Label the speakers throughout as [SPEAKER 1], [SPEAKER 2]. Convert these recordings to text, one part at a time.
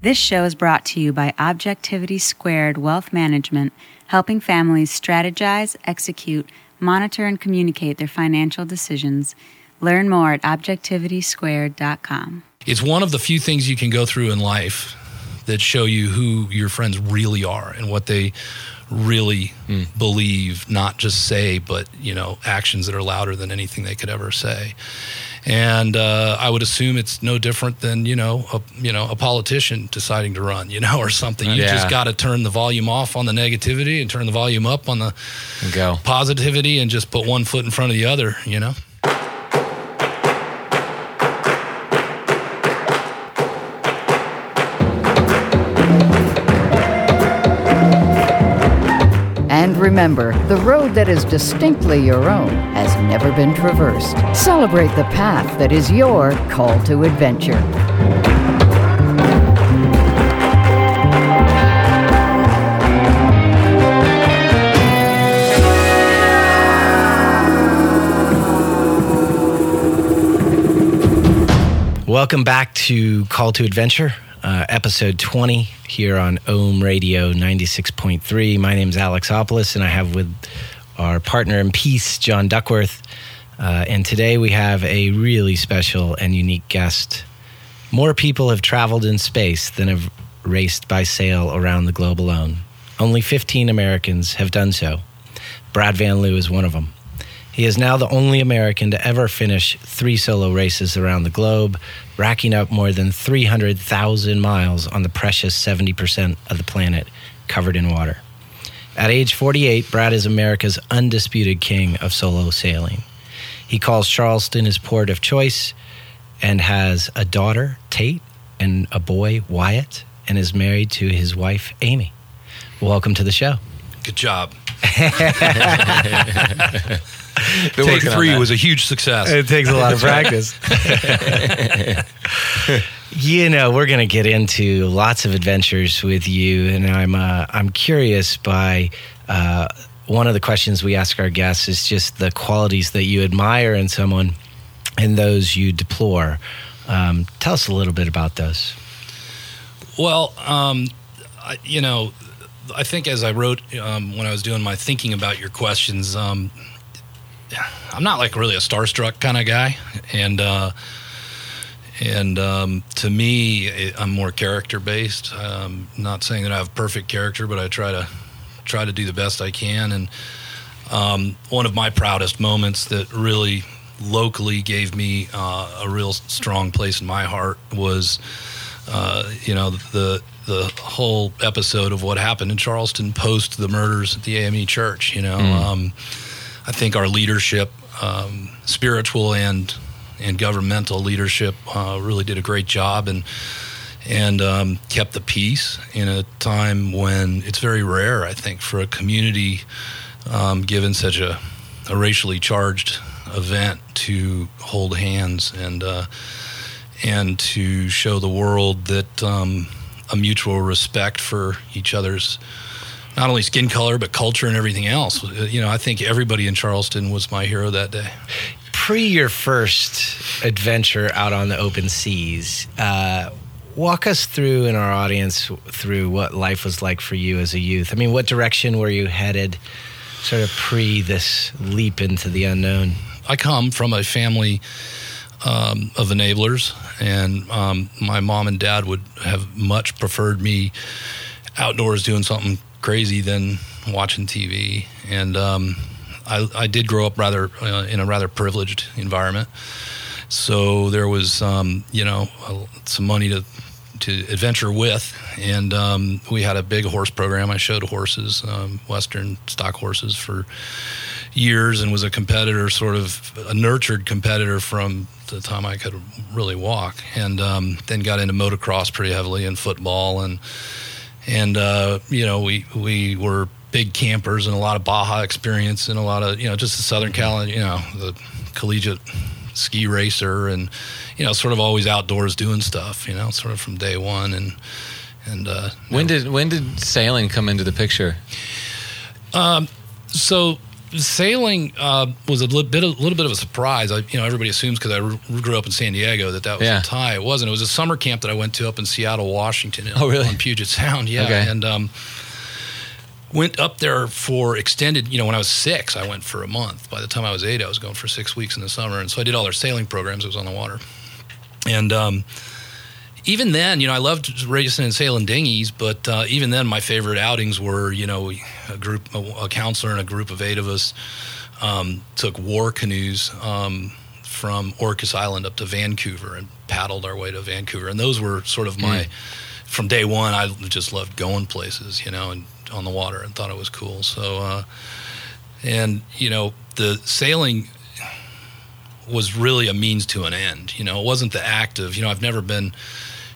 [SPEAKER 1] This show is brought to you by Objectivity Squared Wealth Management, helping families strategize, execute, monitor, and communicate their financial decisions. Learn more at objectivitysquared.com.
[SPEAKER 2] It's one of the few things you can go through in life that show you who your friends really are and what they really mm. believe, not just say, but you know, actions that are louder than anything they could ever say. And uh, I would assume it's no different than you know, a, you know, a politician deciding to run, you know, or something. You yeah. just got to turn the volume off on the negativity and turn the volume up on the
[SPEAKER 3] go
[SPEAKER 2] positivity, and just put one foot in front of the other, you know.
[SPEAKER 4] Remember, the road that is distinctly your own has never been traversed. Celebrate the path that is your call to adventure.
[SPEAKER 3] Welcome back to Call to Adventure uh, episode 20 here on Ohm Radio 96.3. My name is Alex Opolis, and I have with our partner in peace, John Duckworth. Uh, and today we have a really special and unique guest. More people have traveled in space than have raced by sail around the globe alone. Only 15 Americans have done so. Brad Van Liew is one of them. He is now the only American to ever finish three solo races around the globe, racking up more than 300,000 miles on the precious 70% of the planet covered in water. At age 48, Brad is America's undisputed king of solo sailing. He calls Charleston his port of choice and has a daughter, Tate, and a boy, Wyatt, and is married to his wife, Amy. Welcome to the show.
[SPEAKER 2] Good job. Take three was a huge success.
[SPEAKER 3] It takes a lot of practice. you know, we're going to get into lots of adventures with you, and I'm uh, I'm curious by. Uh, one of the questions we ask our guests is just the qualities that you admire in someone and those you deplore. Um, tell us a little bit about those.
[SPEAKER 2] Well, um, I, you know, I think as I wrote um, when I was doing my thinking about your questions, um, I'm not like really a starstruck kind of guy, and uh, and um, to me, I'm more character based. Um, not saying that I have perfect character, but I try to try to do the best I can. And um, one of my proudest moments that really locally gave me uh, a real strong place in my heart was, uh, you know, the the whole episode of what happened in Charleston post the murders at the AME Church. You know. Mm I think our leadership, um, spiritual and and governmental leadership, uh, really did a great job and and um, kept the peace in a time when it's very rare, I think, for a community, um, given such a, a, racially charged event, to hold hands and uh, and to show the world that um, a mutual respect for each other's not only skin color but culture and everything else. Uh, you know, I think everybody in Charleston was my hero that day.
[SPEAKER 3] Pre your first adventure out on the open seas, uh, walk us through in our audience through what life was like for you as a youth. I mean, what direction were you headed, sort of pre this leap into the unknown?
[SPEAKER 2] I come from a family um, of enablers, and um, my mom and dad would have much preferred me outdoors doing something crazy than watching TV. And um, I, I, did grow up rather uh, in a rather privileged environment, so there was um, you know some money to to adventure with, and um, we had a big horse program. I showed horses, um, Western stock horses, for years, and was a competitor, sort of a nurtured competitor from the time I could really walk, and um, then got into motocross pretty heavily and football and and uh, you know we we were big campers and a lot of Baja experience and a lot of you know just the Southern Cal you know the collegiate ski racer and you know sort of always outdoors doing stuff you know sort of from day one and and uh,
[SPEAKER 5] when did when did sailing come into the picture?
[SPEAKER 2] Um, so sailing uh, was a little bit, a little bit of a surprise. I, you know, everybody assumes because I r- grew up in San Diego that that was
[SPEAKER 5] Yeah.
[SPEAKER 2] a tie. It wasn't. It was a summer camp that I went to up in Seattle, Washington.
[SPEAKER 5] Oh, really?
[SPEAKER 2] On Puget Sound, yeah.
[SPEAKER 5] Okay.
[SPEAKER 2] And um, went up there for extended. You know, when I was six, I went for a month. By the time I was eight, I was going for six weeks in the summer, and so I did all their sailing programs. It was on the water, and. Um, even then, you know, I loved racing and sailing dinghies, but uh, even then, my favorite outings were, you know, a group, a, a counselor and a group of eight of us um, took war canoes um, from Orcas Island up to Vancouver and paddled our way to Vancouver. And those were sort of my, from day one, I just loved going places, you know, and on the water and thought it was cool. So, uh, and, you know, the sailing was really a means to an end. You know, it wasn't the act of, you know, I've never been,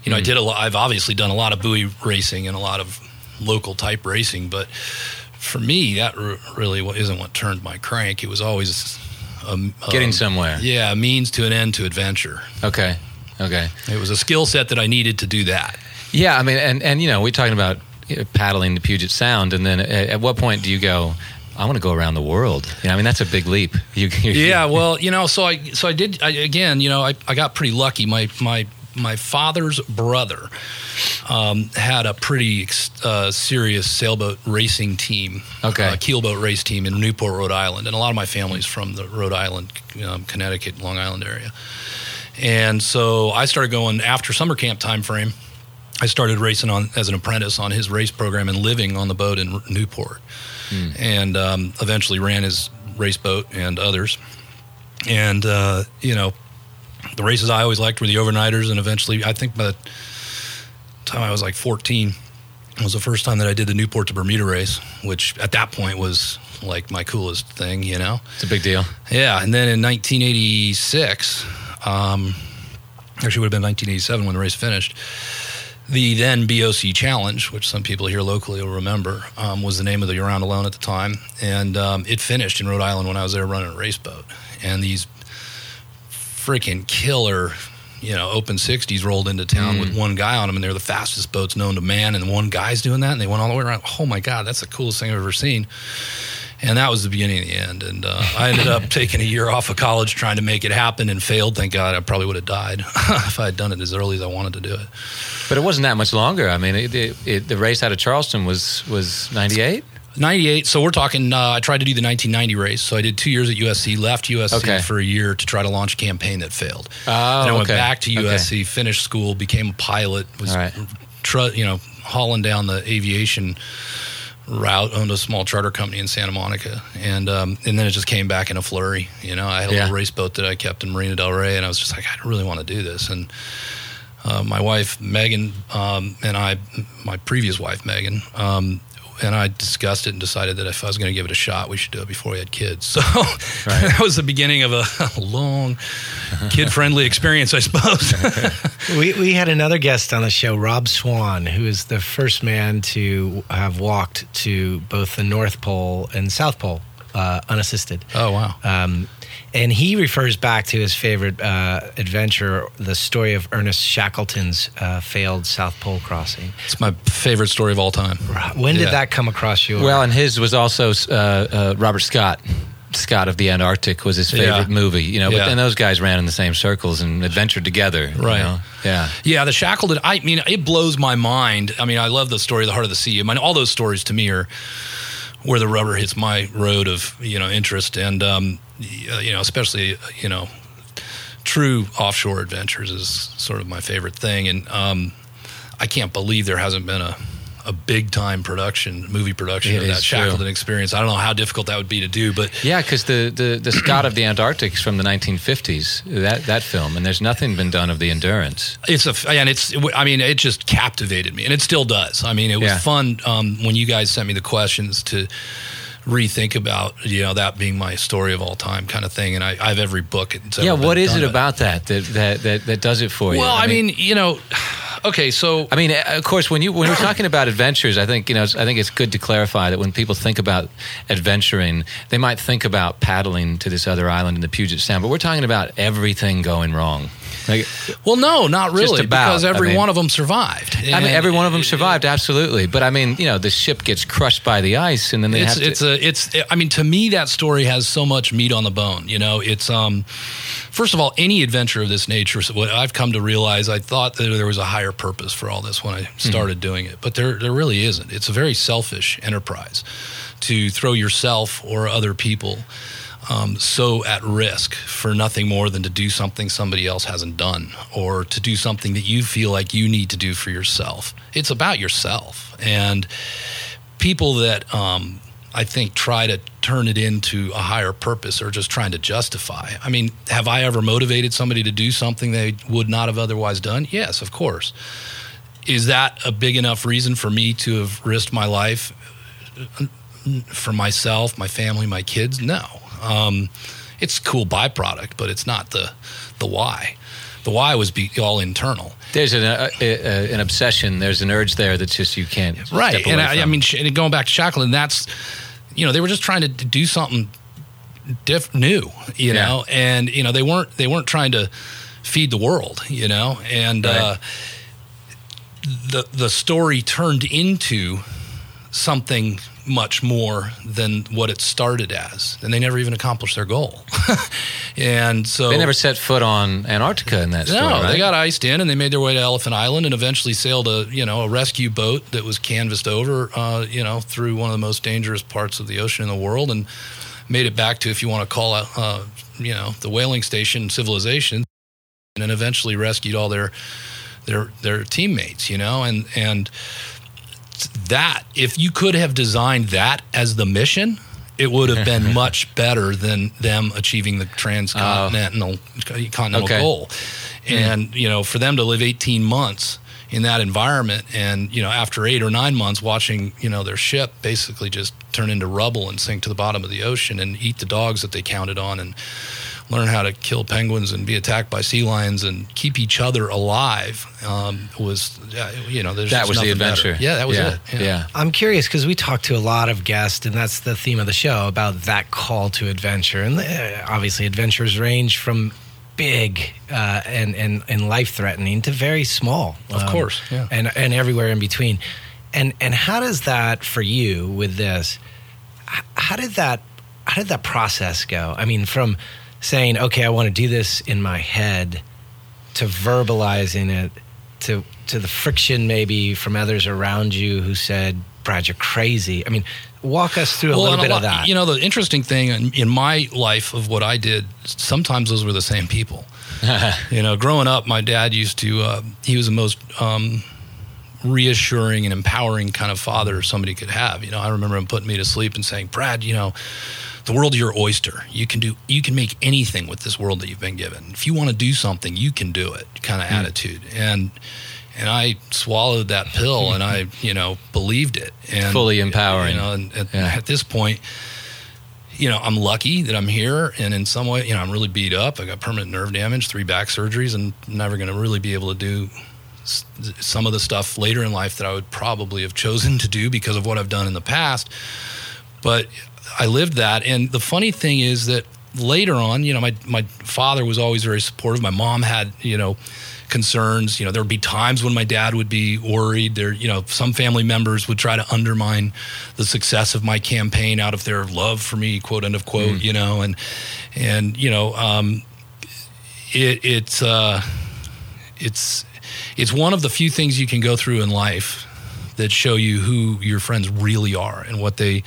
[SPEAKER 2] you know, I hmm. did a lot, I've obviously done a lot of buoy racing and a lot of local type racing, but for me, that r- really isn't what turned my crank. It was always a, a-
[SPEAKER 5] Getting um, somewhere.
[SPEAKER 2] Yeah, a means to an end to adventure.
[SPEAKER 5] Okay. Okay.
[SPEAKER 2] It was a skill set that I needed to do that.
[SPEAKER 5] Yeah, I mean, and and you know, we're talking about uh, paddling the Puget Sound, and then at, at what point do you go? I want to go around the world. You know, I mean, that's a big leap. You, you
[SPEAKER 2] Yeah, well, you know, so I so I did I, again. You know, I, I got pretty lucky. My my my father's brother um, had a pretty uh, serious sailboat racing team,
[SPEAKER 5] Okay.
[SPEAKER 2] uh, keelboat race team in Newport, Rhode Island, and a lot of my family's from the Rhode Island, um, Connecticut, Long Island area. And so I started going after summer camp time frame. I started racing on as an apprentice on his race program and living on the boat in Newport, and um, eventually ran his race boat and others. And uh, you know, the races I always liked were the overnighters, and eventually, I think by the time I was like 14 it was the first time that I did the Newport to Bermuda race, which at that point was like my coolest thing, you know.
[SPEAKER 5] it's a big deal.
[SPEAKER 2] Yeah, and then in 1986, um, actually would have been 1987 when the race finished. The then BOC Challenge, which some people here locally will remember, um, was the name of the Around Alone at the time, and um, it finished in Rhode Island when I was there running a race boat. And these freaking killer, you know, open 60s rolled into town with one guy on them, and they're the fastest boats known to man, and one guy's doing that, and they went all the way around. Oh my God, that's the coolest thing I've ever seen. And that was the beginning of the end. And uh, I ended up taking a year off of college trying to make it happen and failed. Thank God I probably would have died if I had done it as early as I wanted to do it.
[SPEAKER 5] But it wasn't that much longer. I mean, it, it, it, the race out of Charleston was was ninety eight.
[SPEAKER 2] 98. So we're talking, uh, I tried to do the 1990 race. So I did two years at USC, left USC
[SPEAKER 5] Okay.
[SPEAKER 2] for a year to try to launch a campaign that failed.
[SPEAKER 5] Oh,
[SPEAKER 2] and I went
[SPEAKER 5] okay.
[SPEAKER 2] back to
[SPEAKER 5] Okay.
[SPEAKER 2] USC, finished school, became a pilot, was,
[SPEAKER 5] right.
[SPEAKER 2] tr- you know, hauling down the aviation route, owned a small charter company in Santa Monica. And, um, and then it just came back in a flurry. You know, I had a
[SPEAKER 5] Yeah.
[SPEAKER 2] little race boat that I kept in Marina Del Rey, and I was just like, I really want to do this. And, uh, my wife Megan um, and I, my previous wife Megan, um, and I discussed it and decided that if I was going to give it a shot, we should do it before we had kids. So that was the beginning of a long, kid-friendly experience, I suppose.
[SPEAKER 3] We, we had another guest on the show, Rob Swan, who is the first man to have walked to both the North Pole and South Pole uh, unassisted.
[SPEAKER 2] oh wow!
[SPEAKER 3] Um, and he refers back to his favorite uh, adventure, the story of Ernest Shackleton's uh, failed South Pole crossing.
[SPEAKER 2] It's my favorite story of all time.
[SPEAKER 3] When did
[SPEAKER 2] Yeah.
[SPEAKER 3] that come across you?
[SPEAKER 5] Well, and his was also uh, uh, Robert Scott. Scott of the Antarctic was his favorite
[SPEAKER 2] Yeah.
[SPEAKER 5] movie, you know. But
[SPEAKER 2] Yeah.
[SPEAKER 5] then those guys ran in the same circles and adventured together, you
[SPEAKER 2] Right.
[SPEAKER 5] know? Yeah.
[SPEAKER 2] Yeah, the Shackleton. I mean, it blows my mind. I mean, I love the story, of the heart of the sea. I mean, all those stories to me are where the rubber hits my road of you know interest, and um, y- you know, especially you know, true offshore adventures is sort of my favorite thing, and um, I can't believe there hasn't been a a big time production, movie production
[SPEAKER 5] It
[SPEAKER 2] of that
[SPEAKER 5] is true.
[SPEAKER 2] Shackleton experience. I don't know how difficult that would be to do, but
[SPEAKER 5] Yeah, because the, the, the Scott of the Antarctic is from the 1950s, that, that film, and there's nothing been done of the Endurance.
[SPEAKER 2] It's a and it's I mean it just captivated me and it still does. I mean it was
[SPEAKER 5] Yeah.
[SPEAKER 2] fun um, when you guys sent me the questions to rethink about you know that being my story of all time kind of thing and I, I have every book.
[SPEAKER 5] Yeah,
[SPEAKER 2] what is
[SPEAKER 5] what
[SPEAKER 2] been
[SPEAKER 5] is
[SPEAKER 2] done
[SPEAKER 5] it about that that, that, that, that does it for you?
[SPEAKER 2] Well, I mean, you know, okay, so
[SPEAKER 5] I mean, uh, of course, when you when we're talking about adventures, I think you know, I think it's good to clarify that when people think about adventuring, they might think about paddling to this other island in the Puget Sound, but we're talking about everything going wrong. Like,
[SPEAKER 2] Well, no, not really,
[SPEAKER 5] about,
[SPEAKER 2] because every
[SPEAKER 5] I mean-
[SPEAKER 2] one of them survived.
[SPEAKER 5] I mean, every one of them survived, absolutely. But I mean, you know, the ship gets crushed by the ice, and then they
[SPEAKER 2] it's
[SPEAKER 5] have to.
[SPEAKER 2] it's a it's I mean to me that story has so much meat on the bone you know it's um first of all any adventure of this nature what I've come to realize I thought that there was a higher purpose for all this when I started doing it but there there really isn't it's a very selfish enterprise to throw yourself or other people um, so at risk for nothing more than to do something somebody else hasn't done or to do something that you feel like you need to do for yourself it's about yourself and people that um, I think try to turn it into a higher purpose or just trying to justify. I mean, have I ever motivated somebody to do something they would not have otherwise done? Yes, of course. Is that a big enough reason for me to have risked my life uh, for myself, my family, my kids? No. Um, it's a cool byproduct, but it's not the the why. The why was be all internal.
[SPEAKER 5] there's an, uh, uh, an obsession. There's an urge there that's just you can't.
[SPEAKER 2] right and I, I mean sh- and going back to Shackleton that's you know they were just trying to do something diff- new you
[SPEAKER 5] Yeah.
[SPEAKER 2] know and you know they weren't they weren't trying to feed the world you know and
[SPEAKER 5] Right.
[SPEAKER 2] uh, the the story turned into something much more than what it started as and they never even accomplished their goal and so
[SPEAKER 5] they never set foot on Antarctica in that story.
[SPEAKER 2] no,
[SPEAKER 5] right?
[SPEAKER 2] they got iced in, and they made their way to Elephant Island, and eventually sailed a you know a rescue boat that was canvassed over, uh, you know, through one of the most dangerous parts of the ocean in the world, and made it back to if you want to call it, uh, you know, the whaling station civilization, and then eventually rescued all their their their teammates, you know, and and that if you could have designed that as the mission. It would have been much better than them achieving the transcontinental oh. continental
[SPEAKER 5] Okay.
[SPEAKER 2] goal. Hmm. And, you know, for them to live 18 months in that environment and, you know, after eight or nine months watching, you know, their ship basically just turn into rubble and sink to the bottom of the ocean and eat the dogs that they counted on and learn how to kill penguins and be attacked by sea lions and keep each other alive um, was, uh, you know, there's
[SPEAKER 5] that
[SPEAKER 2] just
[SPEAKER 5] was the
[SPEAKER 2] nothing better.
[SPEAKER 5] adventure.
[SPEAKER 2] Yeah, that was
[SPEAKER 5] yeah.
[SPEAKER 2] it.
[SPEAKER 5] Yeah.
[SPEAKER 3] I'm curious because we talked to a lot of guests, and that's the theme of the show about that call to adventure. And uh, obviously, adventures range from big uh, and, and, and life threatening to very small.
[SPEAKER 2] Of course, yeah.
[SPEAKER 3] And, and everywhere in between. And, and how does that, for you with this, how did that, how did that process go? I mean, from saying, okay, I want to do this in my head to verbalizing it to to the friction maybe from others around you who said, "Brad, you're crazy." I mean, walk us through a little
[SPEAKER 2] and
[SPEAKER 3] bit
[SPEAKER 2] lot-
[SPEAKER 3] of that.
[SPEAKER 2] You know, the interesting thing in, in my life of what I did, sometimes those were the same people. you know, growing up, my dad used to, uh, he was the most um, reassuring and empowering kind of father somebody could have. You know, I remember him putting me to sleep and saying, Brad, you know, the world's your oyster. You can do, you can make anything with this world that you've been given. If you want to do something, you can do it kind of hmm. attitude. And, and I swallowed that pill and I, you know, believed it. And
[SPEAKER 5] Fully empowering.
[SPEAKER 2] You know, and at,
[SPEAKER 5] Yeah.
[SPEAKER 2] at this point, you know, I'm lucky that I'm here, and in some way, you know, I'm really beat up. I got permanent nerve damage, three back surgeries, and never going to really be able to do some of the stuff later in life that I would probably have chosen to do because of what I've done in the past. But I lived that, and the funny thing is that later on, you know, my my father was always very supportive. My mom had, you know, concerns. You know, there would be times when my dad would be worried. There, you know, some family members would try to undermine the success of my campaign out of their love for me, quote unquote. You know, and and you know, um, it it's uh, it's it's one of the few things you can go through in life that show you who your friends really are and what they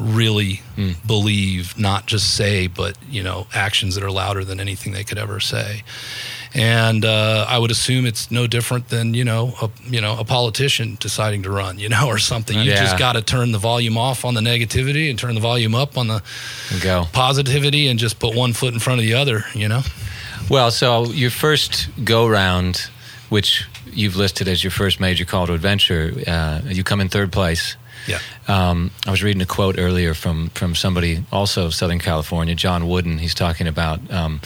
[SPEAKER 2] really believe not just say but you know actions that are louder than anything they could ever say and uh, I would assume it's no different than you know a you know a politician deciding to run you know or something you
[SPEAKER 5] Yeah.
[SPEAKER 2] just got to turn the volume off on the negativity and turn the volume up on the
[SPEAKER 5] Go.
[SPEAKER 2] positivity and just put one foot in front of the other you know
[SPEAKER 5] Well, so your first go round, which you've listed as your first major call to adventure, uh, you come in third place.
[SPEAKER 2] Yeah
[SPEAKER 5] Um, I was reading a quote earlier from from somebody also Southern California, John Wooden. He's talking about um,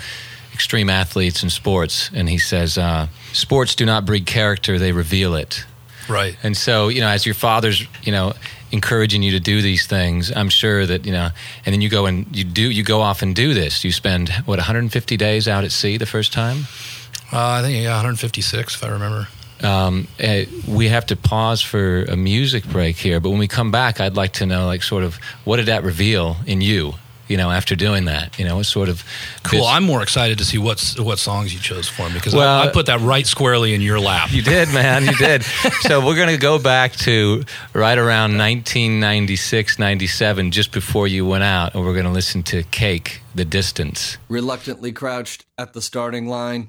[SPEAKER 5] extreme athletes and sports, and he says, uh, "Sports do not breed character; they reveal it."
[SPEAKER 2] right
[SPEAKER 5] And so, you know, as your father's, you know, encouraging you to do these things, I'm sure that, you know, and then you go and you do, you go off and do this. You spend, what, 150 days out at sea the first time?
[SPEAKER 2] Uh, I think yeah, 156 if I remember.
[SPEAKER 5] Um, eh, we have to pause for a music break here, but when we come back, I'd like to know, like, sort of, what did that reveal in you? You know, after doing that, you know, it's sort of
[SPEAKER 2] Cool.
[SPEAKER 5] this-
[SPEAKER 2] I'm more excited to see what's what songs you chose for me because
[SPEAKER 5] Well-
[SPEAKER 2] I, I put that right squarely in your lap.
[SPEAKER 5] You did, man. You did. so we're going to go back to right around 1996, 97, just before you went out, and we're going to listen to Cake, The Distance.
[SPEAKER 6] reluctantly crouched at the starting line.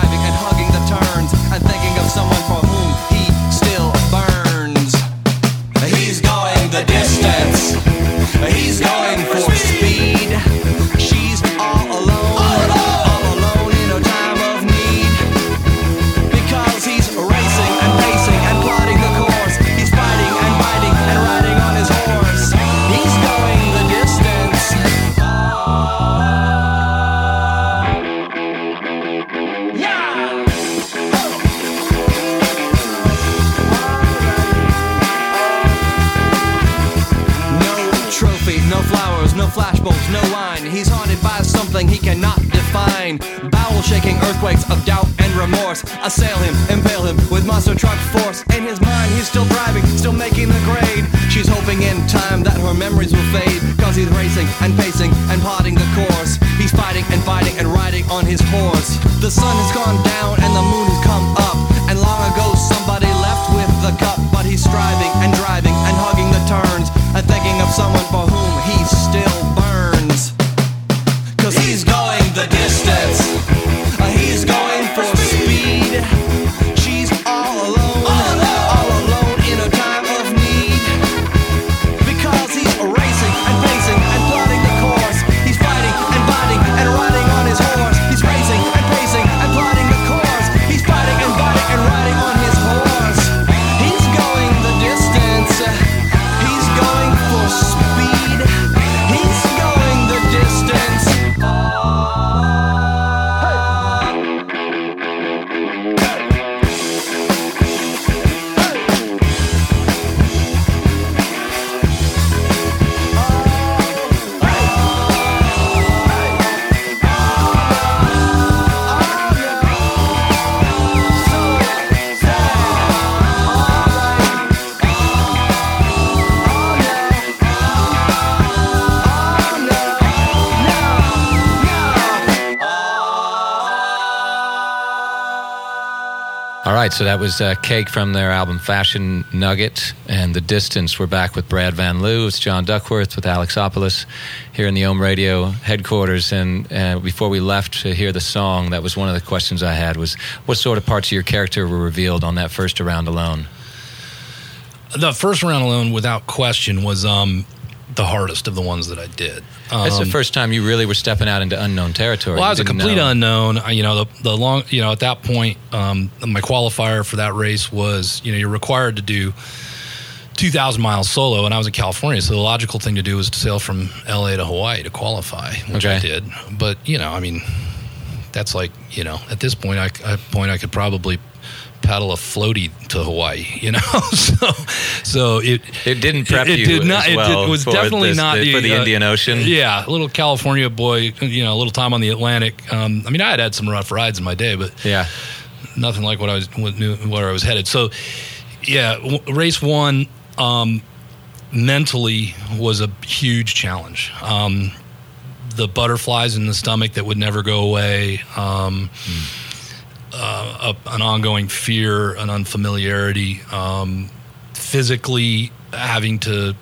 [SPEAKER 5] so that was uh, Cake from their album Fashion Nugget and The Distance. We're back with Brad Van Liew. It's John Duckworth with Alexopolis here in the Ohm Radio headquarters. And uh, before we left to hear the song, that was one of the questions I had was what sort of parts of your character were revealed on that first round alone?
[SPEAKER 2] The first round alone, without question, was um, the hardest of the ones that I did.
[SPEAKER 5] That's the
[SPEAKER 2] Um,
[SPEAKER 5] first time you really were stepping out into unknown territory.
[SPEAKER 2] Well, I was a complete
[SPEAKER 5] know.
[SPEAKER 2] unknown. I- You know, the, the long, you know, at that point, um, my qualifier for that race was, you know, you're required to do 2,000 miles solo, and I was in California, so the logical thing to do was to sail from LA to Hawaii to qualify, which I did. But you know, I mean, that's like, you know, at this point, I at point I could probably paddle a floaty to Hawaii, you know. so, so it
[SPEAKER 5] It didn't prep
[SPEAKER 2] it, it
[SPEAKER 5] you
[SPEAKER 2] did not.
[SPEAKER 5] as
[SPEAKER 2] it
[SPEAKER 5] well
[SPEAKER 2] did, was
[SPEAKER 5] for
[SPEAKER 2] definitely
[SPEAKER 5] this-
[SPEAKER 2] not
[SPEAKER 5] the- for the
[SPEAKER 2] uh,
[SPEAKER 5] Indian Ocean.
[SPEAKER 2] Yeah, a little California boy. You know, a little time on the Atlantic. Um, I mean, I had had some rough rides in my day, but
[SPEAKER 5] Yeah.
[SPEAKER 2] nothing like what I was what knew where I was headed. So, yeah, w- race one um, mentally was a huge challenge. Um, the butterflies in the stomach that would never go away. Um, uh, a, an ongoing fear, an unfamiliarity, um, physically having to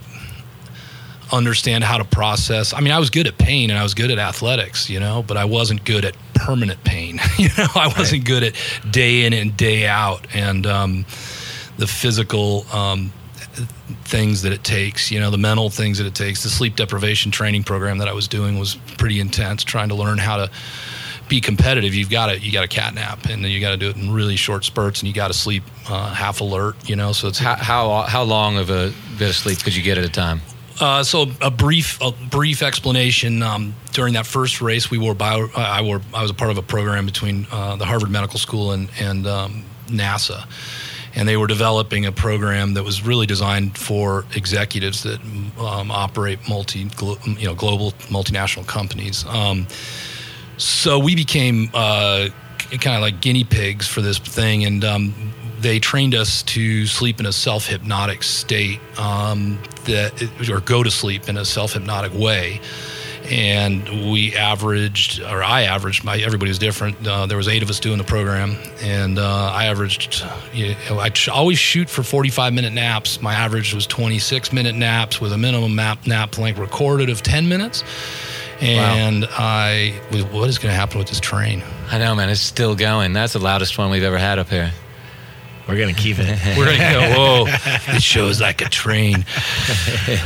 [SPEAKER 2] understand how to process. I mean, I was good at pain and I was good at athletics, you know, but I wasn't good at permanent pain. you know, I wasn't good at day in and day out and um, the physical um, things that it takes. You know, the mental things that it takes. The sleep deprivation training program that I was doing was pretty intense, trying to learn how to be competitive. You've got to you got to cat nap, and then you got to do it in really short spurts, and you got to sleep uh, half alert. You know, so it's
[SPEAKER 5] How, how how long of a bit of sleep could you get at a time?
[SPEAKER 2] uh, so a brief a brief explanation. Um, during that first race, we wore bio. I wore. I was a part of a program between uh, the Harvard Medical School and and um, NASA, and they were developing a program that was really designed for executives that um, operate multi you know global multinational companies. So we became uh, kind of like guinea pigs for this thing, and um, they trained us to sleep in a self hypnotic state, um, that or go to sleep in a self hypnotic way. And we averaged, or I averaged. My everybody was different. Uh, there was eight of us doing the program, and uh, I averaged. You know, I always shoot for 45 minute naps. My average was 26 minute naps with a minimum nap nap length recorded of 10 minutes. And I, what is going to happen with this train?
[SPEAKER 5] I know, man. It's still going. That's the loudest one we've ever had up here.
[SPEAKER 3] We're gonna keep it.
[SPEAKER 2] We're gonna go. Whoa, this show is like a train.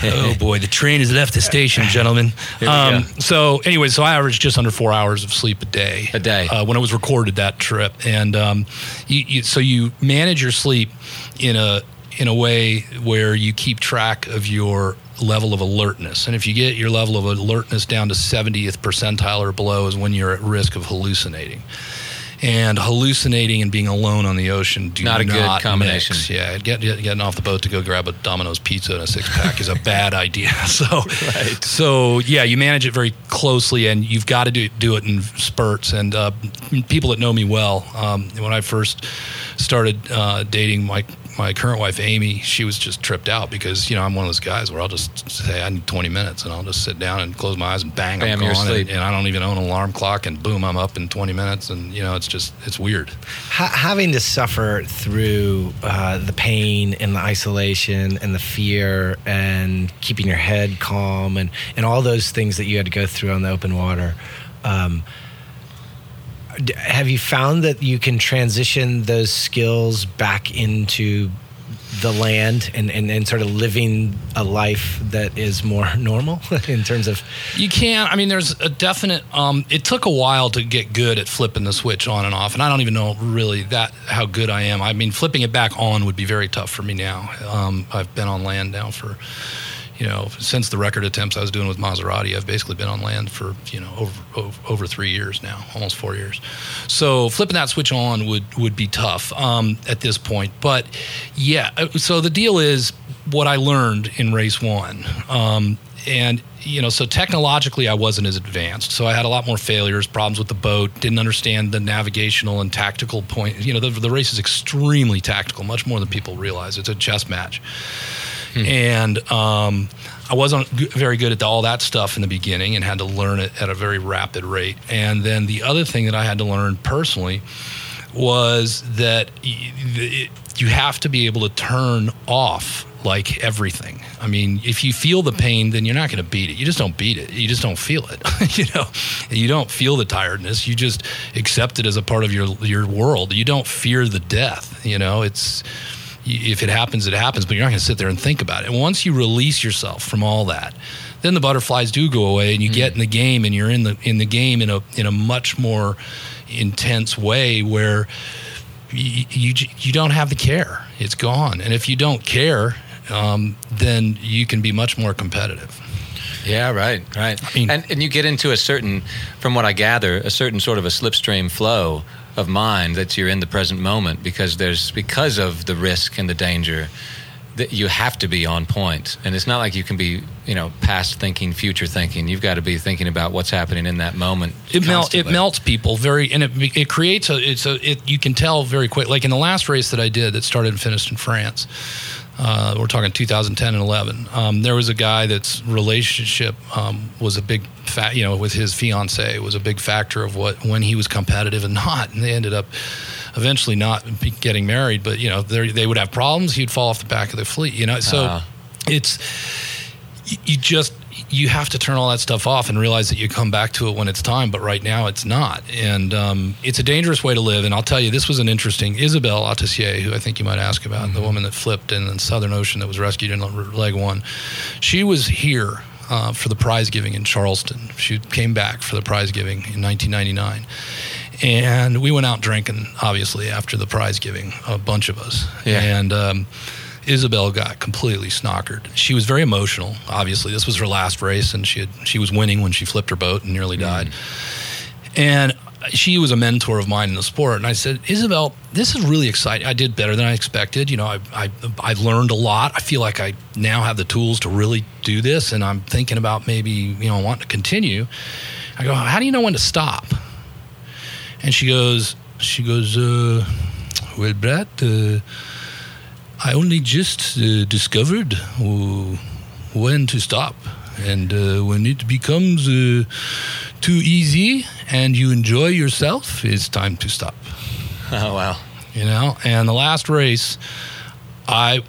[SPEAKER 2] Oh boy, the train has left the station, gentlemen. Um, so, anyway, so I averaged just under four hours of sleep a day.
[SPEAKER 5] A day.
[SPEAKER 2] uh, when it was recorded that trip, and um, you, you, so you manage your sleep in a in a way where you keep track of your level of alertness. And if you get your level of alertness down to 70th percentile or below, is when you're at risk of hallucinating. And hallucinating and being alone on the ocean do
[SPEAKER 5] Not a good combination.
[SPEAKER 2] mix. Yeah, get, get- getting off the boat to go grab a Domino's pizza and a six pack is a bad idea. So, so yeah, you manage it very closely, and you've got to do, do it in spurts. And uh, people that know me well, um, when I first started uh, dating my my current wife Amy, she was just tripped out because you know I'm one of those guys where I'll just say I need 20 minutes, and I'll just sit down and close my eyes and bang, I'm
[SPEAKER 5] Bam, you're
[SPEAKER 2] gone, and, and I don't even own an alarm clock, and boom, I'm up in 20 minutes, and you know it's just it's weird.
[SPEAKER 3] Ha- having to suffer through uh, the pain and the isolation and the fear and keeping your head calm and, and all those things that you had to go through on the open water. Um, d- have you found that you can transition those skills back into the land and, and, and sort of living a life that is more normal in terms of
[SPEAKER 2] You can't. I mean, there's a definite. Um, it took a while to get good at flipping the switch on and off, and I don't even know really that how good I am. I mean, flipping it back on would be very tough for me now. Um, I've been on land now for, you know, since the record attempts I was doing with Maserati. I've basically been on land for you know over over, over three years now, almost four years. So flipping that switch on would would be tough um, at this point. But yeah, uh, so the deal is what I learned in race one. Um, and you know so technologically i wasn't as advanced so i had a lot more failures problems with the boat didn't understand the navigational and tactical point you know the, the race is extremely tactical much more than people realize it's a chess match and um, i wasn't very good at all that stuff in the beginning and had to learn it at a very rapid rate and then the other thing that i had to learn personally was that you have to be able to turn off like everything. I mean, if you feel the pain, then you're not going to beat it. You just don't beat it. You just don't feel it. you know, you don't feel the tiredness. You just accept it as a part of your your world. You don't fear the death. You know, it's if it happens, it happens. But you're not going to sit there and think about it. And once you release yourself from all that, then the butterflies do go away, and you get in the game, and you're in the in the game in a in a much more intense way where you, you you don't have the care. It's gone. And if you don't care, um, then you can be much more competitive.
[SPEAKER 5] Yeah, right, right.
[SPEAKER 2] I mean-
[SPEAKER 5] and and you get into a certain, from what I gather, a certain sort of a slipstream flow of mind that you're in the present moment because there's because of the risk and the danger that you have to be on point and it's not like you can be you know past thinking future thinking you've got to be thinking about what's happening in that moment
[SPEAKER 2] It mel- it melts people very, and it it creates a it's a it you can tell very quick. Like in the last race that I did that started and finished in France. Uh, we're talking 2010 and 11. Um, there was a guy that's relationship um, was a big fa- you know, with his fiance was a big factor of what when he was competitive and not, and they ended up eventually not getting married. But you know, they they would have problems. He'd fall off the back of the fleet. You know, so
[SPEAKER 5] Ah.
[SPEAKER 2] it's you just you have to turn all that stuff off and realize that you come back to it when it's time. But right now, it's not, and um, it's a dangerous way to live. And I'll tell you, this was an interesting Isabelle Autissier, who I think you might ask about, the woman that flipped in the Southern Ocean that was rescued in leg one. She was here uh, for the prize giving in Charleston. She came back for the prize giving in 1999. And we went out drinking, obviously, after the prize giving, a bunch of us.
[SPEAKER 5] Yeah.
[SPEAKER 2] And um, Isabelle got completely snockered. She was very emotional. Obviously, this was her last race, and she had, she was winning when she flipped her boat and nearly died. And she was a mentor of mine in the sport, and I said, Isabelle, this is really exciting. I did better than I expected. You know, I I I learned a lot. I feel like I now have the tools to really do this, and I'm thinking about maybe you know wanting to continue. I go, how do you know when to stop? And she goes, she goes, uh, well, Brad. Uh, I only just uh, discovered when to stop. And uh, when it becomes uh, too easy and you enjoy yourself, it's time to stop.
[SPEAKER 5] Oh wow.
[SPEAKER 2] You know? And the last race, I.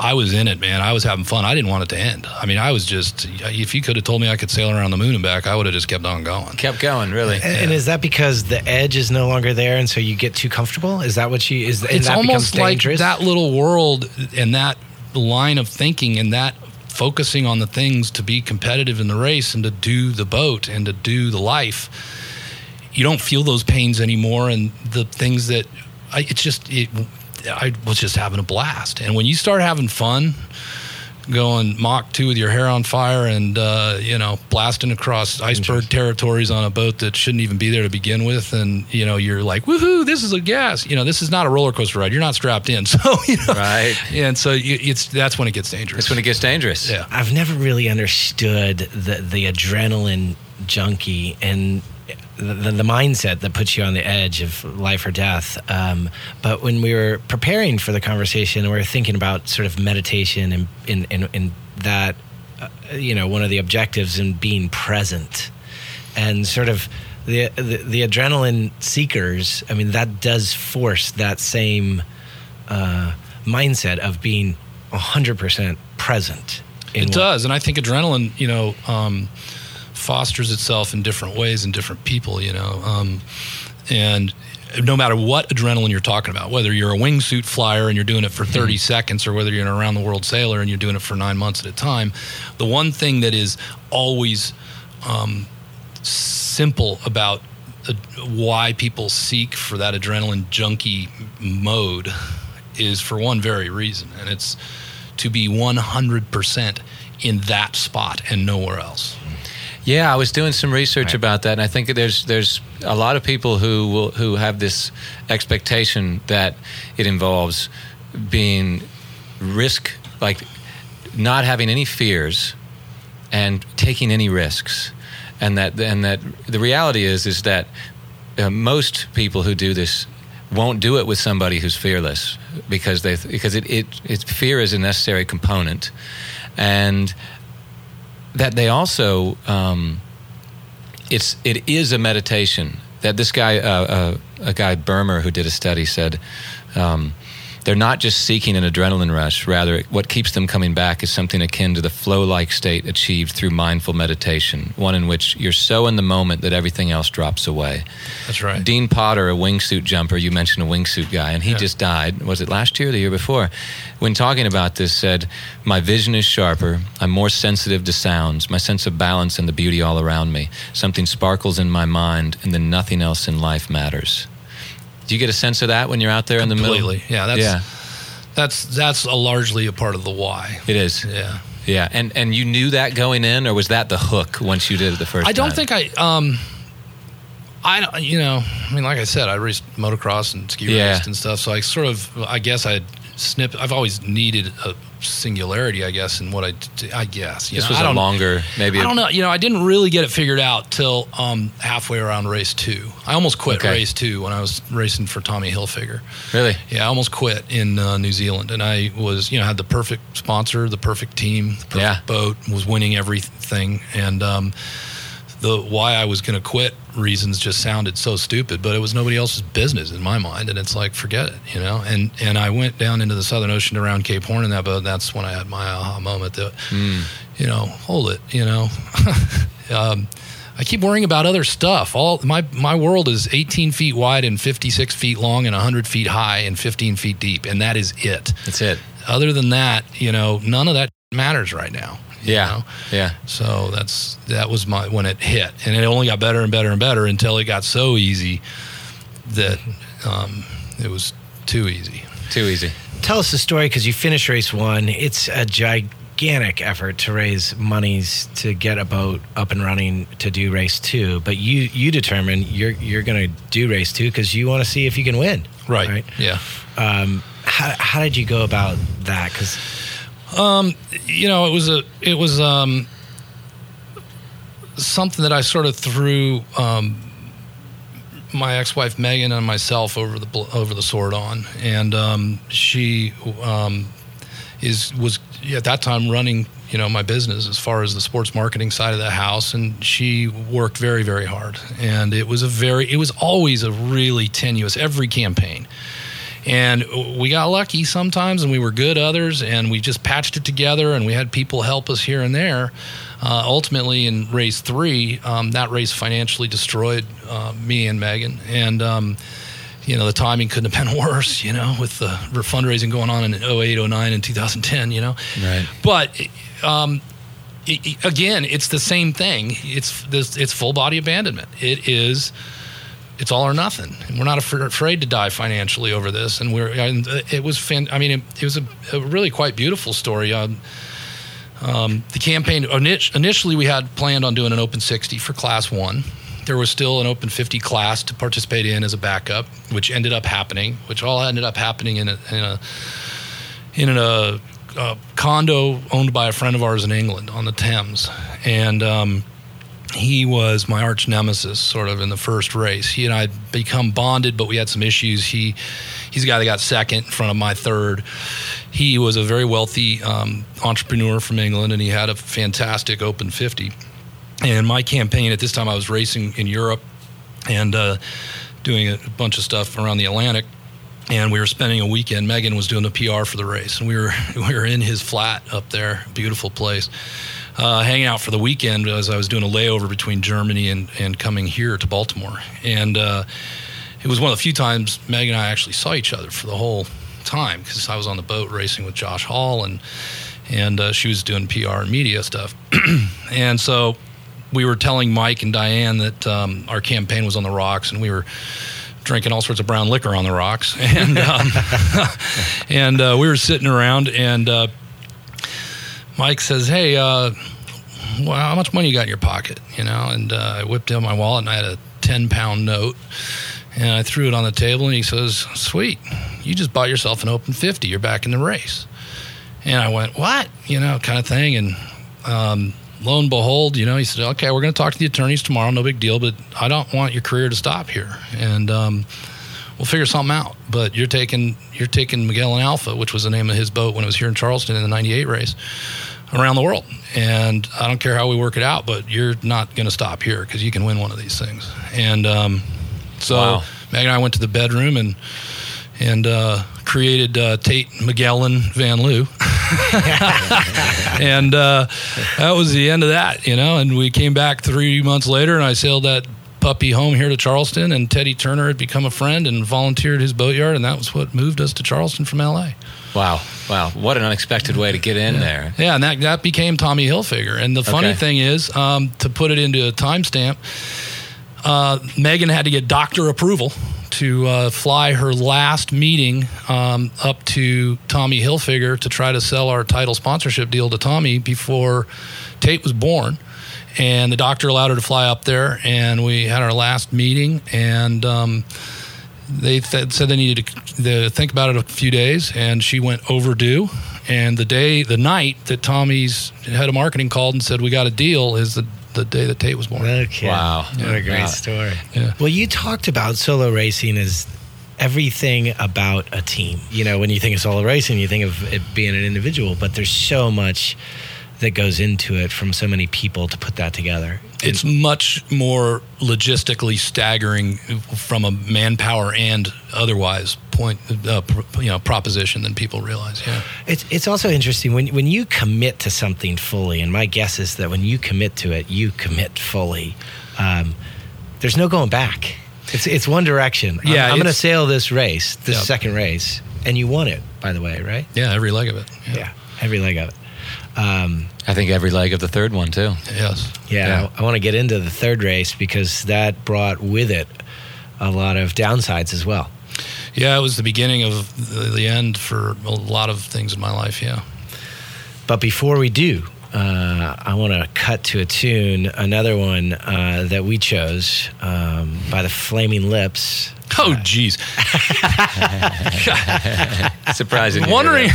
[SPEAKER 2] I was in it, man. I was having fun. I didn't want it to end. I mean, I was just, if you could have told me I could sail around the moon and back, I would have just kept on going.
[SPEAKER 5] Kept going, really.
[SPEAKER 3] And, and is that because the edge is no longer there, and so you get too comfortable? Is that what you is? and
[SPEAKER 2] it's
[SPEAKER 3] that
[SPEAKER 2] almost
[SPEAKER 3] becomes
[SPEAKER 2] like that little world and that line of thinking and that focusing on the things to be competitive in the race and to do the boat and to do the life you don't feel those pains anymore and the things that I, it's just it, i was just having a blast. And when you start having fun going Mach 2 with your hair on fire and uh, you know blasting across iceberg territories on a boat that shouldn't even be there to begin with and you know you're like woohoo this is a gas. You know this is not a roller coaster ride. You're not strapped in. So you know
[SPEAKER 5] Right.
[SPEAKER 2] and so you, it's that's when it gets dangerous.
[SPEAKER 5] That's when it gets dangerous.
[SPEAKER 2] yeah.
[SPEAKER 3] I've never really understood the the adrenaline junkie and the, the, the mindset that puts you on the edge of life or death. Um, but when we were preparing for the conversation, we were thinking about sort of meditation and in in, in that uh, you know one of the objectives in being present and sort of the, the the adrenaline seekers. I mean that does force that same uh, mindset of being hundred percent present.
[SPEAKER 2] It
[SPEAKER 3] what-
[SPEAKER 2] does, and I think adrenaline, you know, um, fosters itself in different ways in different people, you know, um, and no matter what adrenaline you're talking about, whether you're a wingsuit flyer and you're doing it for 30 seconds, or whether you're an around the world sailor and you're doing it for nine months at a time, the one thing that is always um, simple about uh, why people seek for that adrenaline junkie mode is for one very reason, and it's to be 100% in that spot and nowhere else.
[SPEAKER 5] Yeah, I was doing some research
[SPEAKER 3] Right.
[SPEAKER 5] about that, and I think there's there's a lot of people who will, who have this expectation that it involves being risk like not having any fears and taking any risks, and that and that the reality is is that uh, most people who do this won't do it with somebody who's fearless because they because it, it, it fear is a necessary component and that they also um, it's it is a meditation that this guy uh, uh, a guy Brymer who did a study said um, they're not just seeking an adrenaline rush rather what keeps them coming back is something akin to the flow-like state achieved through mindful meditation one in which you're so in the moment that everything else drops away
[SPEAKER 2] That's right.
[SPEAKER 5] Dean Potter, a wingsuit jumper, you mentioned a wingsuit guy, and he
[SPEAKER 2] Yeah.
[SPEAKER 5] just died. Was it last year or the year before? When talking about this, said, My vision is sharper. I'm more sensitive to sounds, my sense of balance and the beauty all around me. Something sparkles in my mind, and then nothing else in life matters. Do you get a sense of that when you're out there in the middle?
[SPEAKER 2] Completely. Yeah, that's
[SPEAKER 5] yeah,
[SPEAKER 2] that's that's a largely a part of the why.
[SPEAKER 5] it is.
[SPEAKER 2] Yeah.
[SPEAKER 5] Yeah, and and you knew that going in, or was that the hook once you did it the first
[SPEAKER 2] I don't
[SPEAKER 5] time?
[SPEAKER 2] think I um I don't you know, I mean like I said, I raced motocross and ski
[SPEAKER 5] Yeah.
[SPEAKER 2] raced and stuff, so I sort of I guess I snip I've always needed a singularity, I guess, in what I d- I guess. You
[SPEAKER 5] this
[SPEAKER 2] know,
[SPEAKER 5] was
[SPEAKER 2] I
[SPEAKER 5] a longer, maybe.
[SPEAKER 2] I don't know. You know, I didn't really get it figured out till um, halfway around race two. I almost quit
[SPEAKER 5] Okay.
[SPEAKER 2] race two when I was racing for Tommy Hilfiger.
[SPEAKER 5] Really?
[SPEAKER 2] Yeah, I almost quit in uh, New Zealand, and I was, you know, had the perfect sponsor, the perfect team, the perfect
[SPEAKER 5] Yeah.
[SPEAKER 2] boat, was winning everything, and um, the why I was going to quit reasons just sounded so stupid, but it was nobody else's business in my mind, and it's like forget it, you know. And and I went down into the Southern Ocean around Cape Horn in that boat. And that's when I had my aha moment that.
[SPEAKER 5] Hmm.
[SPEAKER 2] you know, hold it, you know. um, I keep worrying about other stuff. All my my world is 18 feet wide and 56 feet long and 100 feet high and 15 feet deep, and that is it.
[SPEAKER 5] That's it.
[SPEAKER 2] Other than that, you know, none of that matters right now. You
[SPEAKER 5] Yeah.
[SPEAKER 2] know?
[SPEAKER 5] Yeah.
[SPEAKER 2] So that's that was my when it hit, and it only got better and better and better until it got so easy that um, it was too easy.
[SPEAKER 5] Too easy.
[SPEAKER 3] Tell us the story because you finished race one. It's a gigantic effort to raise monies to get a boat up and running to do race two. But you you determine you're you're going to do race two because you want to see if you can win.
[SPEAKER 2] Right. Yeah.
[SPEAKER 3] Um, how how did you go about that? Because
[SPEAKER 2] you know, it was a it was um, something that I sort of threw um, my ex-wife Megan and myself over the over the sword on, and um, she um, is was at that time running you know my business as far as the sports marketing side of the house, and she worked very very hard, and it was a very it was always a really tenuous every campaign. And we got lucky sometimes, and we were good others, and we just patched it together, and we had people help us here and there. Uh, ultimately, in race three, um, that race financially destroyed uh, me and Megan, and um, you know the timing couldn't have been worse. You know, with the fundraising going on in 08, 09, and 2010. You know,
[SPEAKER 5] Right.
[SPEAKER 2] but um, i i again, it's the same thing. It's this. It's full body abandonment. It is. It's all or nothing. And we're not af- afraid to die financially over this. And we're. And it was. Fan, I mean, it, it was a, a really quite beautiful story. Um, um, the campaign initially we had planned on doing an open 60 for class one. There was still an open 50 class to participate in as a backup, which ended up happening. Which all ended up happening in a in a in a, a condo owned by a friend of ours in England on the Thames, and um, he was my arch nemesis, sort of in the first race. He and I become bonded, but we had some issues. He he's the guy that got second in front of my third. He was a very wealthy um, entrepreneur from England, and he had a fantastic Open 50. And my campaign at this time, I was racing in Europe and uh, doing a bunch of stuff around the Atlantic and we were spending a weekend. Megan was doing the PR for the race, and we were we were in his flat up there, beautiful place, uh, hanging out for the weekend as I was doing a layover between Germany and and coming here to Baltimore. And uh, it was one of the few times Megan and I actually saw each other for the whole time because I was on the boat racing with Josh Hall and and uh, she was doing PR and media stuff, and so we were telling Mike and Diane that um, our campaign was on the rocks, and we were drinking all sorts of brown liquor on the rocks, and um, and uh, we were sitting around, and uh, Mike says, "Hey, uh, well, how much money you got in your pocket?" You know, and uh, I whipped out my wallet, and I had a ten pound note, and I threw it on the table, and he says, "Sweet, you just bought yourself an open fifty. You're back in the race." And I went, "What?" You know, kind of thing, and. Um, Lo and behold, you know, he said, "Okay, we're going to talk to the attorneys tomorrow. No big deal, but I don't want your career to stop here, and um, we'll figure something out. But you're taking you're taking Magellan Alpha, which was the name of his boat when it was here in Charleston in the '98 race, around the world. And I don't care how we work it out, but you're not going to stop here because you can win one of these things. And um, so
[SPEAKER 5] Wow.
[SPEAKER 2] Meg and I went to the bedroom and and uh, created uh, Tate Magellan Van Liew. and uh, that was the end of that, you know. And we came back three months later, and I sailed that puppy home here to Charleston. And Teddy Turner had become a friend and volunteered his boatyard, and that was what moved us to Charleston from L.A.
[SPEAKER 5] Wow. Wow. What an unexpected way to get in there.
[SPEAKER 2] Yeah, and that that became Tommy Hilfiger. And the funny
[SPEAKER 5] Okay.
[SPEAKER 2] thing is, um, to put it into a timestamp, uh, Megan had to get doctor approval to uh, fly her last meeting um, up to Tommy Hilfiger to try to sell our title sponsorship deal to Tommy before Tate was born. And the doctor allowed her to fly up there, and we had our last meeting, and um, they th- said they needed to, to think about it a few days, and she went overdue. And the day, the night that Tommy's head of marketing called and said we got a deal is the the day that Tate was born.
[SPEAKER 3] Okay.
[SPEAKER 5] Wow.
[SPEAKER 3] What a great
[SPEAKER 5] Yeah.
[SPEAKER 3] story.
[SPEAKER 2] Yeah.
[SPEAKER 3] Well, you talked about solo racing as everything about a team. You know, when you think of solo racing, you think of it being an individual, but there's so much that goes into it from so many people to put that together.
[SPEAKER 2] It's much more logistically staggering from a manpower and otherwise point, uh, you know, proposition than people realize. Yeah.
[SPEAKER 3] It's it's also interesting when when you commit to something fully, and my guess is that when you commit to it, you commit fully. Um, there's no going back. It's it's one direction. I'm-
[SPEAKER 2] Yeah,
[SPEAKER 3] I'm, going to sail this race, this second race, and you won it, by the way, right?
[SPEAKER 2] Yeah. Every leg of it.
[SPEAKER 3] Yeah, every leg of it. Um,
[SPEAKER 5] I think every leg of the third one too.
[SPEAKER 2] Yes.
[SPEAKER 3] yeah,
[SPEAKER 5] Yeah.
[SPEAKER 3] I, want to get into the third race because that brought with it a lot of downsides as well.
[SPEAKER 2] Yeah. It was the beginning of the, the end for a lot of things in my life. Yeah.
[SPEAKER 3] But before we do, uh, I want to cut to a tune, another one uh, that we chose um, by the Flaming Lips.
[SPEAKER 2] Oh, geez.
[SPEAKER 5] Surprising. to hear
[SPEAKER 2] Wondering.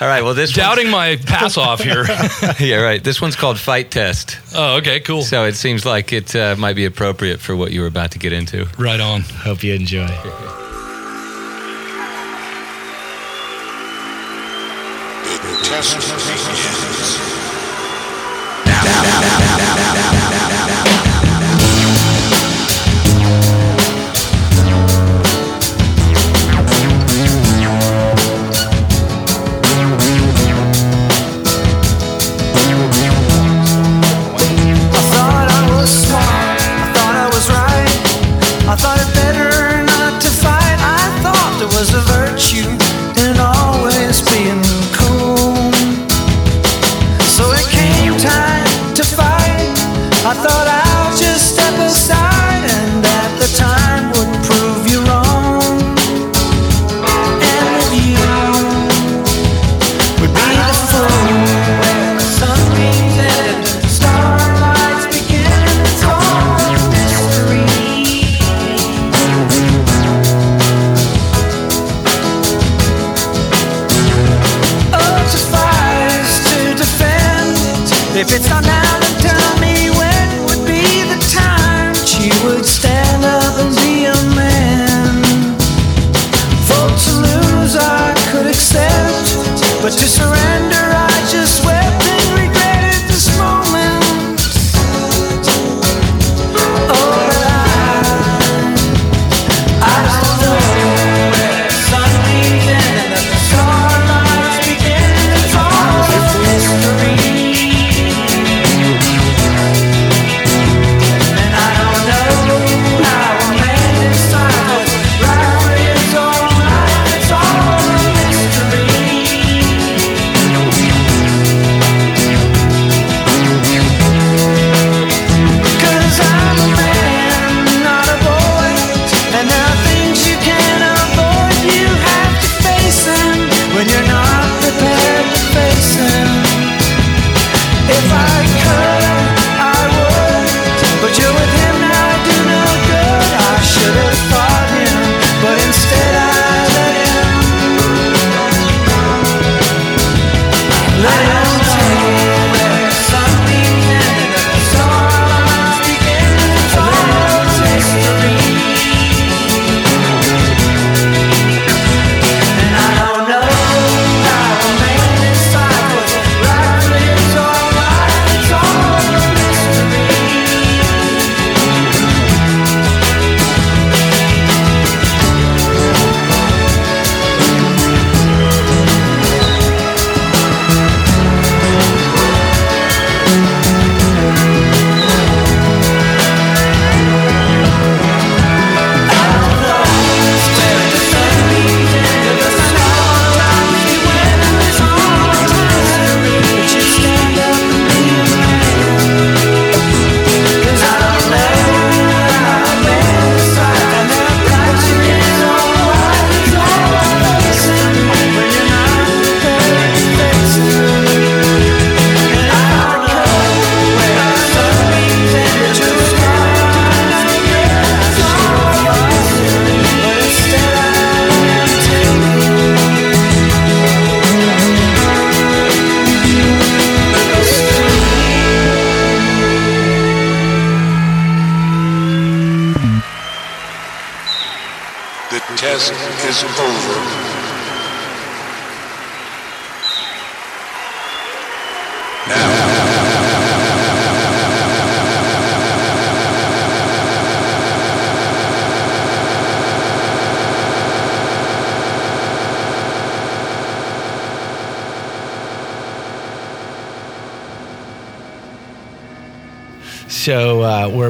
[SPEAKER 5] All right. Well, this
[SPEAKER 2] doubting my pass off here.
[SPEAKER 5] yeah, right. This one's called Fight Test.
[SPEAKER 2] Oh, okay. Cool.
[SPEAKER 5] So it seems like it uh, might be appropriate for what you were about to get into.
[SPEAKER 2] Right on.
[SPEAKER 3] Hope you enjoy.
[SPEAKER 7] I it's not now,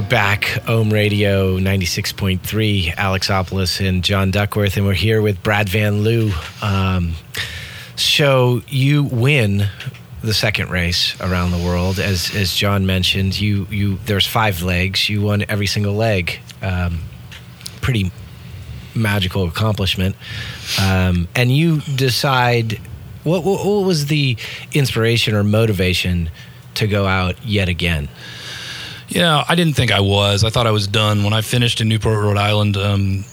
[SPEAKER 3] back, Ohm Radio 96.3, Alex Opoulos and John Duckworth, and we're here with Brad Van Liew. Um, so you win the second race around the world, as as John mentioned. You you there's five legs. You won every single leg. Um, pretty magical accomplishment. Um, and you decide what, what what was the inspiration or motivation to go out yet again?
[SPEAKER 2] Yeah, I didn't think I was. I thought I was done when I finished in Newport, Rhode Island. Um,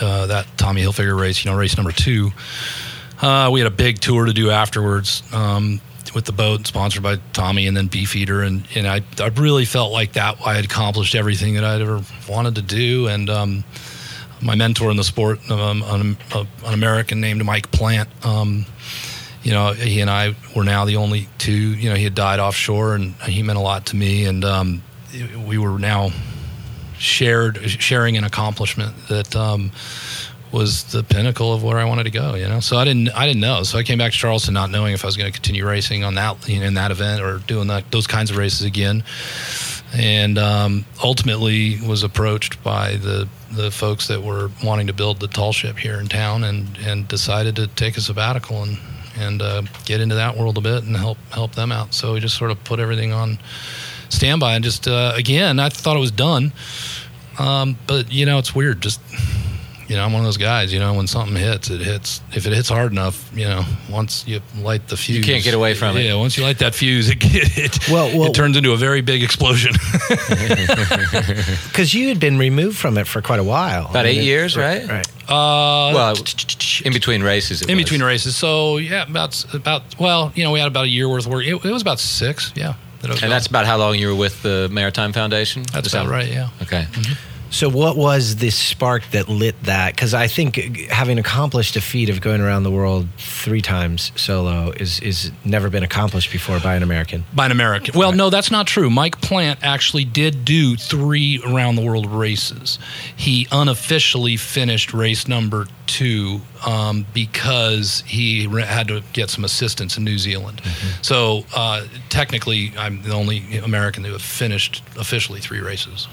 [SPEAKER 2] uh, that Tommy Hilfiger race, you know, race number two. Uh, we had a big tour to do afterwards um, with the boat, sponsored by Tommy and then Beefeater, and and I I really felt like that I had accomplished everything that I'd ever wanted to do, and um, my mentor in the sport, um, an, an American named Mike Plant. Um, you know, he and I were now the only two. You know, he had died offshore, and he meant a lot to me. And um, we were now shared sharing an accomplishment that um, was the pinnacle of where I wanted to go. You know, so I didn't I didn't know. So I came back to Charleston not knowing if I was going to continue racing on that you know, in that event or doing that those kinds of races again. And um, ultimately was approached by the the folks that were wanting to build the tall ship here in town, and and decided to take a sabbatical and and uh, get into that world a bit and help help them out. So we just sort of put everything on standby and just uh, again, I thought it was done, um, but you know it's weird. Just you know, I'm one of those guys. You know, when something hits, it hits. If it hits hard enough, you know, once you light the fuse, you
[SPEAKER 5] can't get away from it.
[SPEAKER 2] Yeah, once you light that fuse, it it,
[SPEAKER 3] Well, well-
[SPEAKER 2] it turns into a very big explosion.
[SPEAKER 3] Because you had been removed from it for quite a while.
[SPEAKER 5] About eight years, right?
[SPEAKER 3] Right.
[SPEAKER 2] uh,
[SPEAKER 5] Well, in between races. it
[SPEAKER 2] in
[SPEAKER 5] was.
[SPEAKER 2] between races. So yeah, about about well, you know, we had about a year worth of work. It, it was about six. Yeah, that
[SPEAKER 5] And
[SPEAKER 2] gone.
[SPEAKER 5] that's about how long you were with the Maritime Foundation?
[SPEAKER 2] that's
[SPEAKER 5] that-
[SPEAKER 2] about right. Yeah.
[SPEAKER 5] Okay. Mm-hmm.
[SPEAKER 3] So, what was this spark that lit that? Because I think having accomplished a feat of going around the world three times solo is is never been accomplished before by an American.
[SPEAKER 2] by an American. Well, no, that's not true. Mike Plant actually did do three around the world races. He unofficially finished race number two um, because he re- had to get some assistance in New Zealand. So uh, technically, I'm the only American who have finished officially three races.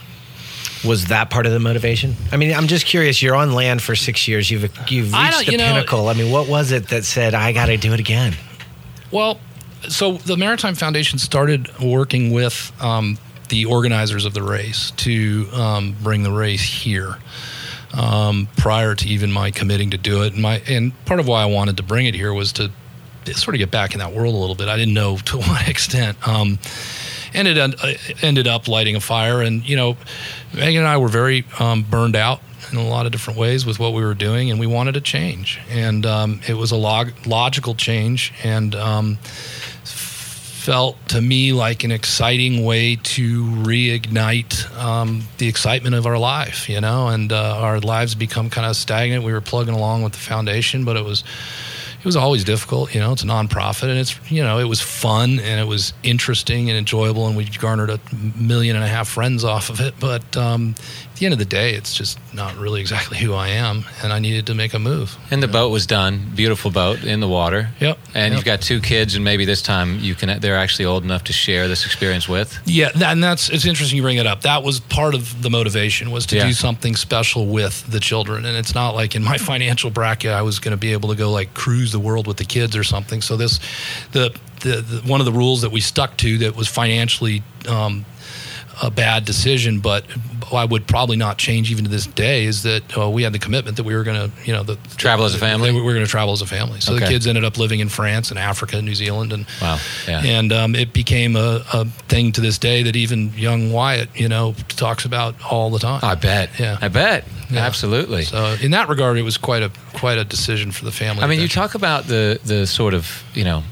[SPEAKER 3] Was that part of the motivation? I mean, I'm just curious. You're on land for six years. You've you've reached the
[SPEAKER 2] you know-
[SPEAKER 3] pinnacle. I mean, what was it that said I got to do it again?
[SPEAKER 2] Well, so the Maritime Foundation started working with um, the organizers of the race to um, bring the race here. Um, prior to even my committing to do it, and my and part of why I wanted to bring it here was to sort of get back in that world a little bit. I didn't know to what extent. Um, and it uh, ended up lighting a fire, and you know, Megan and I were very um, burned out in a lot of different ways with what we were doing, and we wanted to change. And um, it was a log- logical change, and um, felt to me like an exciting way to reignite um, the excitement of our life, you know, and uh, our lives become kind of stagnant. We were plugging along with the foundation, but it was it was always difficult. You know, it's a nonprofit, and it's you know it was fun and it was interesting and enjoyable, and we garnered a million and a half friends off of it. But um, the end of the day, it's just not really exactly who I am, and I needed to make a move.
[SPEAKER 5] And the boat was done. Beautiful boat in the water.
[SPEAKER 2] Yep.
[SPEAKER 5] And
[SPEAKER 2] Yep.
[SPEAKER 5] you've got two kids, and maybe this time you can. They're actually old enough to share this experience with.
[SPEAKER 2] Yeah, and that's it's interesting you bring it up. That was part of the motivation was to
[SPEAKER 5] Yeah.
[SPEAKER 2] do something special with the children, and it's not like in my financial bracket I was going to be able to go like cruise the world with the kids or something. So this, the, the, the one of the rules that we stuck to that was financially. Um, a bad decision, but I would probably not change even to this day. Is that uh, we had the commitment that we were going to, you know, the
[SPEAKER 5] Travel as a family?
[SPEAKER 2] We were going to travel as a family. So the kids ended up living in France and Africa, and New Zealand, and
[SPEAKER 5] Wow. Yeah.
[SPEAKER 2] and um, it became a, a thing to this day that even young Wyatt, you know, talks about all the time.
[SPEAKER 5] I bet.
[SPEAKER 2] Yeah.
[SPEAKER 5] I bet.
[SPEAKER 2] Yeah.
[SPEAKER 5] Absolutely.
[SPEAKER 2] So in that regard, it was quite a quite a decision for the family.
[SPEAKER 5] I mean, you talk about the the sort of you know.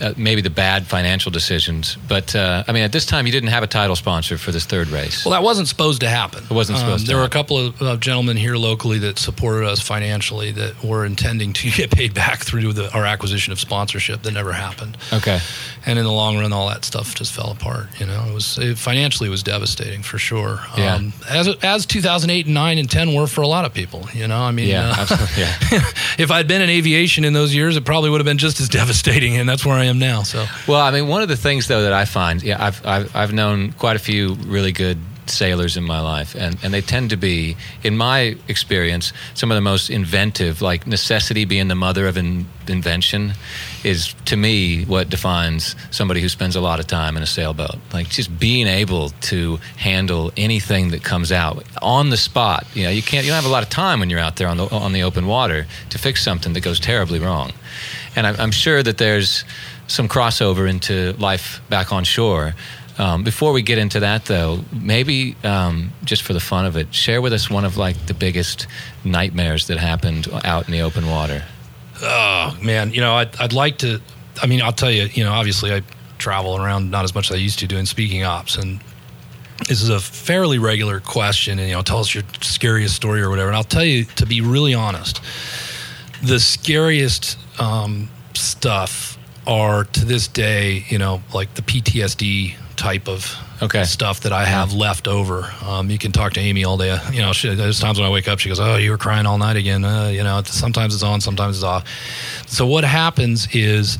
[SPEAKER 5] Uh, maybe the bad financial decisions, but uh, I mean, at this time you didn't have a title sponsor for this third race.
[SPEAKER 2] Well, that wasn't supposed to happen.
[SPEAKER 5] It wasn't supposed to
[SPEAKER 2] There were a couple of uh, gentlemen here locally that supported us financially that were intending to get paid back through the, our acquisition of sponsorship that never happened.
[SPEAKER 5] okay,
[SPEAKER 2] And in the long run, all that stuff just fell apart. You know, it was it, financially it was devastating for sure.
[SPEAKER 5] Yeah.
[SPEAKER 2] Um, as as 2008 and 9 and 10 were for a lot of people. You know, I mean,
[SPEAKER 5] yeah,
[SPEAKER 2] uh,
[SPEAKER 5] absolutely, yeah.
[SPEAKER 2] if I'd been in aviation in those years, it probably would have been just as devastating. And that's where I I am now. So
[SPEAKER 5] Well, I mean, one of the things though that I find, yeah, I've I've, I've known quite a few really good sailors in my life, and, and they tend to be, in my experience, some of the most inventive. Like necessity being the mother of in, invention, is to me what defines somebody who spends a lot of time in a sailboat. Like just being able to handle anything that comes out on the spot. You know, you can't. You don't have a lot of time when you're out there on the on the open water to fix something that goes terribly wrong. And I'm, I'm sure that there's some crossover into life back on shore. Um, before we get into that, though, maybe um, just for the fun of it, share with us one of like the biggest nightmares that happened out in the open water.
[SPEAKER 2] Oh man, you know, I'd, I'd like to. I mean, I'll tell you. You know, obviously, I travel around not as much as I used to doing speaking ops, and this is a fairly regular question. And you know, tell us your scariest story or whatever. And I'll tell you, to be really honest, the scariest um, stuff are to this day, you know, like the PTSD type of
[SPEAKER 5] Okay.
[SPEAKER 2] stuff that I have left over. Um, you can talk to Amy all day. You know, she, there's times when I wake up, she goes, "Oh, you were crying all night again." Uh, you know, it's- sometimes it's on, sometimes it's off. So what happens is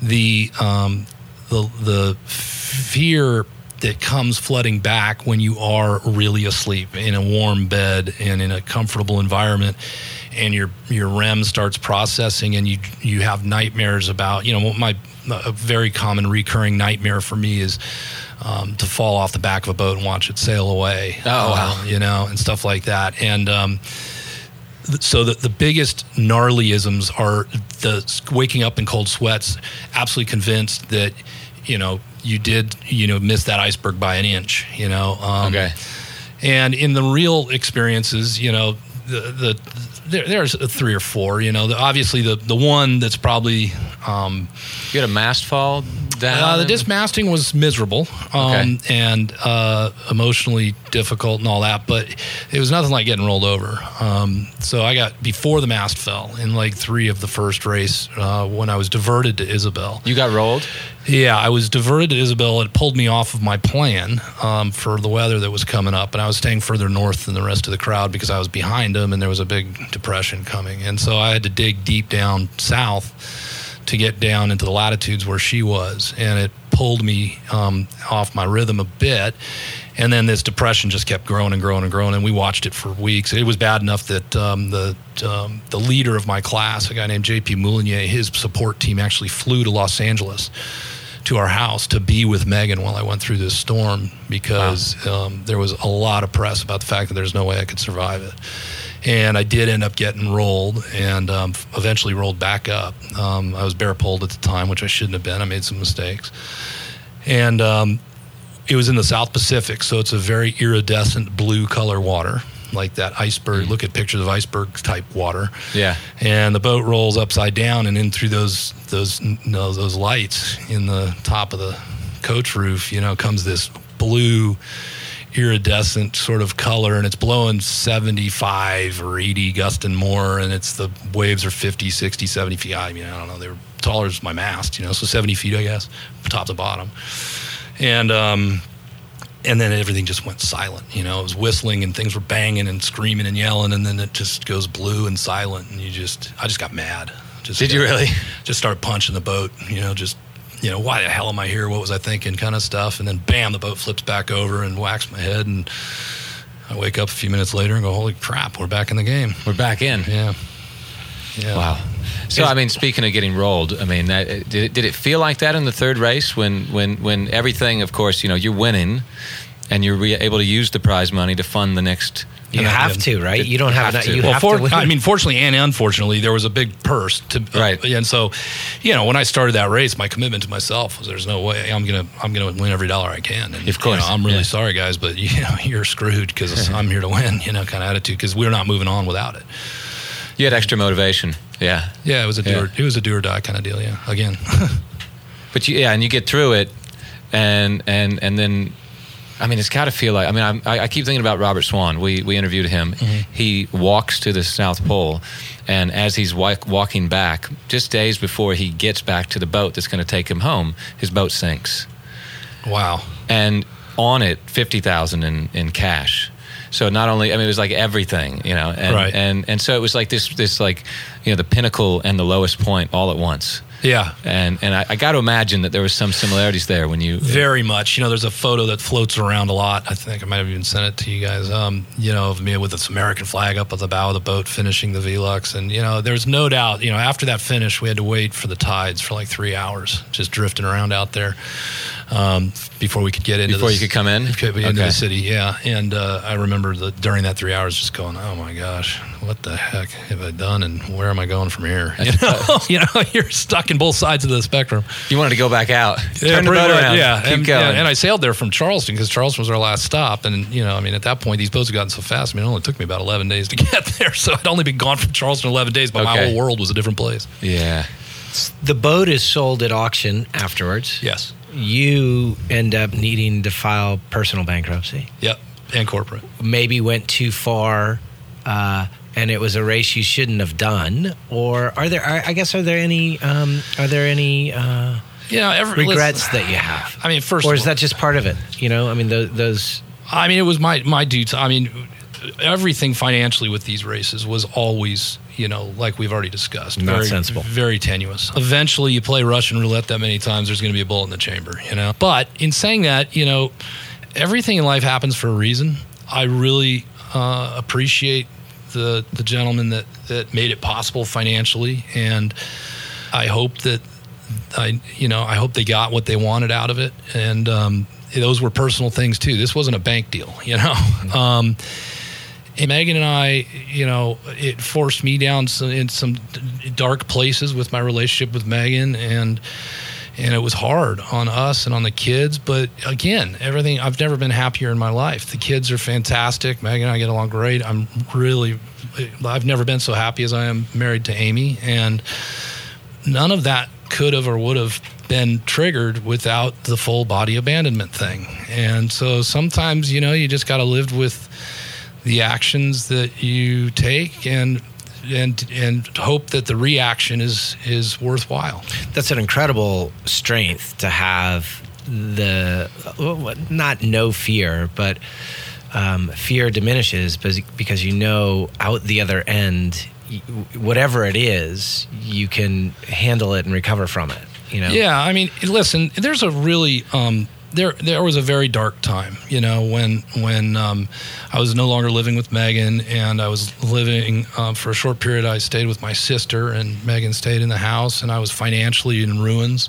[SPEAKER 2] the um, the the fear that comes flooding back when you are really asleep in a warm bed and in a comfortable environment and your your REM starts processing and you you have nightmares about you know my a very common recurring nightmare for me is um, to fall off the back of a boat and watch it sail away
[SPEAKER 5] Oh, wow.
[SPEAKER 2] Uh, you know and stuff like that and um, th- so the, the biggest gnarlyisms are the waking up in cold sweats absolutely convinced that you know you did you know miss that iceberg by an inch you know um,
[SPEAKER 5] Okay.
[SPEAKER 2] and in the real experiences you know the, the there, there's three or four you know the, obviously the the one that's probably um,
[SPEAKER 5] You had a mast fall down.
[SPEAKER 2] uh, the dismasting was miserable um,
[SPEAKER 5] Okay.
[SPEAKER 2] and uh, emotionally difficult and all that, but it was nothing like getting rolled over. Um, so I got before the mast fell in like three of the first race uh, when I was diverted to Isabelle.
[SPEAKER 5] You got rolled.
[SPEAKER 2] Yeah, I was diverted to Isabelle. It pulled me off of my plan um, for the weather that was coming up, and I was staying further north than the rest of the crowd because I was behind them, and there was a big depression coming, and so I had to dig deep down south to get down into the latitudes where she was, and it pulled me um, off my rhythm a bit. And then this depression just kept growing and growing and growing, and we watched it for weeks. It was bad enough that um, the um, the leader of my class, a guy named J.P. Mouligné, his support team actually flew to Los Angeles to our house to be with Megan while I went through this storm because um, there was a lot of press about the fact that there's no way I could survive it. And I did end up getting rolled and um, eventually rolled back up. Um, I was bare poled at the time, which I shouldn't have been. I made some mistakes. And um, it was in the South Pacific, so it's a very iridescent blue color water, like that iceberg. Look at pictures of iceberg type water
[SPEAKER 5] Yeah.
[SPEAKER 2] and the boat rolls upside down and in through those those no, those lights in the top of the coach roof you know comes this blue iridescent sort of color and it's blowing 75 or 80 gusting more and it's the waves are 50 60 70 feet high i mean i don't know they were taller as my mast you know so 70 feet i guess top to bottom and um and then everything just went silent. You know, it was whistling and things were banging and screaming and yelling, and then it just goes blue and silent, and you just, I just got mad. Just
[SPEAKER 5] Did you really?
[SPEAKER 2] Just started punching the boat. You know, just, you know, why the hell am I here? What was I thinking? Kind of stuff, and then bam, the boat flips back over and whacks my head, and I wake up a few minutes later and go, holy crap, we're back in the game.
[SPEAKER 5] We're back in.
[SPEAKER 2] Yeah. Yeah.
[SPEAKER 5] Wow. So
[SPEAKER 2] Is-
[SPEAKER 5] I mean, speaking of getting rolled, I mean, that, did it, did it feel like that in the third race when when when everything, of course, you know, you're winning, and you're re- able to use the prize money to fund the next.
[SPEAKER 3] You
[SPEAKER 2] Yeah,
[SPEAKER 3] have to, right? You don't have,
[SPEAKER 5] have
[SPEAKER 3] that.
[SPEAKER 5] to.
[SPEAKER 3] You
[SPEAKER 2] well,
[SPEAKER 3] have
[SPEAKER 2] for,
[SPEAKER 3] to. win.
[SPEAKER 2] I mean, fortunately and unfortunately, there was a big purse to uh,
[SPEAKER 5] Right.
[SPEAKER 2] and so, you know, when I started that race, my commitment to myself was, "There's no way I'm gonna I'm gonna win every dollar I can." And
[SPEAKER 5] Of course,
[SPEAKER 2] you know, I'm really
[SPEAKER 5] yeah.
[SPEAKER 2] sorry, guys, but you know, you're screwed because I'm here to win. You know, kind of attitude because we're not moving on without it.
[SPEAKER 5] You had extra motivation, yeah.
[SPEAKER 2] Yeah, it was a do
[SPEAKER 5] Yeah.
[SPEAKER 2] or, it was a do or die kind of deal. Yeah, again.
[SPEAKER 5] But you, yeah, and you get through it, and and and then, I mean, it's got to feel like. I mean, I, I keep thinking about Robert Swan. We we interviewed him. Mm-hmm. He walks to the South Pole, and as he's wa- walking back, just days before he gets back to the boat that's going to take him home, his boat sinks,
[SPEAKER 2] wow.
[SPEAKER 5] and on it fifty thousand in in cash. So not only, I mean, it was like everything, you know, and
[SPEAKER 2] Right.
[SPEAKER 5] and and so it was like this this like, you know, the pinnacle and the lowest point all at once.
[SPEAKER 2] Yeah.
[SPEAKER 5] and and I, I got to imagine that there was some similarities there when you.
[SPEAKER 2] Very much. You know, there's a photo that floats around a lot. I think I might have even sent it to you guys. Um, you know, of me with this American flag up at the bow of the boat finishing the Velux. And, you know, there's no doubt, you know, after that finish, we had to wait for the tides for like three hours, just drifting around out there um, before we could get into
[SPEAKER 5] Before
[SPEAKER 2] the-
[SPEAKER 5] you could come in?
[SPEAKER 2] Into
[SPEAKER 5] Okay.
[SPEAKER 2] the city, yeah. And uh, I remember the, during that three hours just going, oh my gosh, what the heck have I done? And where am I going from here? You know, you know you're stuck in both sides of the spectrum.
[SPEAKER 5] You wanted to go back out.
[SPEAKER 2] Yeah,
[SPEAKER 5] Turn the boat around.
[SPEAKER 2] Yeah,
[SPEAKER 5] Keep
[SPEAKER 2] and,
[SPEAKER 5] going.
[SPEAKER 2] yeah, and I sailed there from Charleston because Charleston was our last stop. And you know, I mean, at that point, these boats had gotten so fast. I mean, it only took me about eleven days to get there. So I'd only been gone from Charleston eleven days, but my whole world was a different place.
[SPEAKER 5] yeah.
[SPEAKER 3] The boat is sold at auction afterwards.
[SPEAKER 2] Yes.
[SPEAKER 3] You end up needing to file personal bankruptcy.
[SPEAKER 2] Yep. And corporate.
[SPEAKER 3] Maybe went too far, uh, and it was a race you shouldn't have done. Or are there? I I guess are there any? Um, are there any uh,
[SPEAKER 2] Yeah. Every,
[SPEAKER 3] regrets that you have?
[SPEAKER 2] I mean, first,
[SPEAKER 3] or
[SPEAKER 2] of
[SPEAKER 3] is
[SPEAKER 2] all-
[SPEAKER 3] that just part of it? You know, I mean, those, those
[SPEAKER 2] I mean, it was my my due. I mean, everything financially with these races was always, you know, like we've already discussed,
[SPEAKER 3] Not
[SPEAKER 2] very,
[SPEAKER 3] sensible.
[SPEAKER 2] very tenuous. Eventually, you play Russian roulette that many times, there's going to be a bullet in the chamber, you know. But in saying that, you know, everything in life happens for a reason. I really uh, appreciate the the gentleman that that made it possible financially, and I hope that I, you know, I hope they got what they wanted out of it, and um, those were personal things too. This wasn't a bank deal, you know. Um, and Megan and I, you know, it forced me down some, in some dark places with my relationship with Megan, and and it was hard on us and on the kids. But again, everything I've never been happier in my life. The kids are fantastic. Megan and I get along great. I'm really, I've never been so happy as I am married to Amy, and none of that could have or would have been triggered without the full body abandonment thing. And so sometimes, you know, you just got to live with the actions that you take and and and hope that the reaction is is worthwhile.
[SPEAKER 3] that's an incredible strength to have the not no fear, but um, fear diminishes because because you know out the other end, whatever it is, you can handle it and recover from it. You know.
[SPEAKER 2] Yeah, I mean, listen, there's a really um, there there was a very dark time, you know, when when um, I was no longer living with Megan and I was living um, for a short period. I stayed with my sister and Megan stayed in the house, and I was financially in ruins.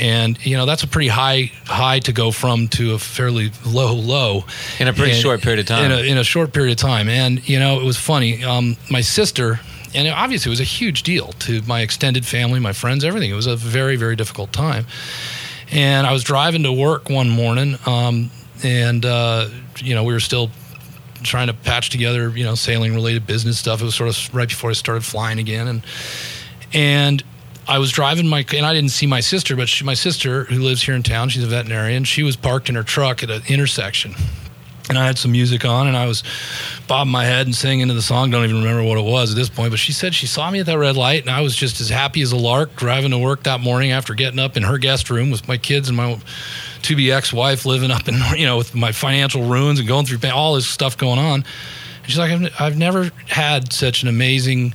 [SPEAKER 2] And you know that's a pretty high high to go from to a fairly low low
[SPEAKER 5] In a pretty
[SPEAKER 2] And-
[SPEAKER 5] short period of time.
[SPEAKER 2] In a, in a short period of time, and you know it was funny. Um, my sister, and obviously it was a huge deal to my extended family, my friends, everything. It was a very very difficult time. And I was driving to work one morning, um, and uh, you know we were still trying to patch together, you know, sailing related business stuff. It was sort of right before I started flying again, and and I was driving my and I didn't see my sister, but she, my sister who lives here in town, she's a veterinarian. She was parked in her truck at an intersection, and I had some music on, and I was bobbing my head and singing into the song. Don't even remember what it was at this point, but she said she saw me at that red light, and I was just as happy as a lark driving to work that morning after getting up in her guest room with my kids and my to be ex-wife living up in you know with my financial ruins and going through all this stuff going on. And she's like, I've, I've never had such an amazing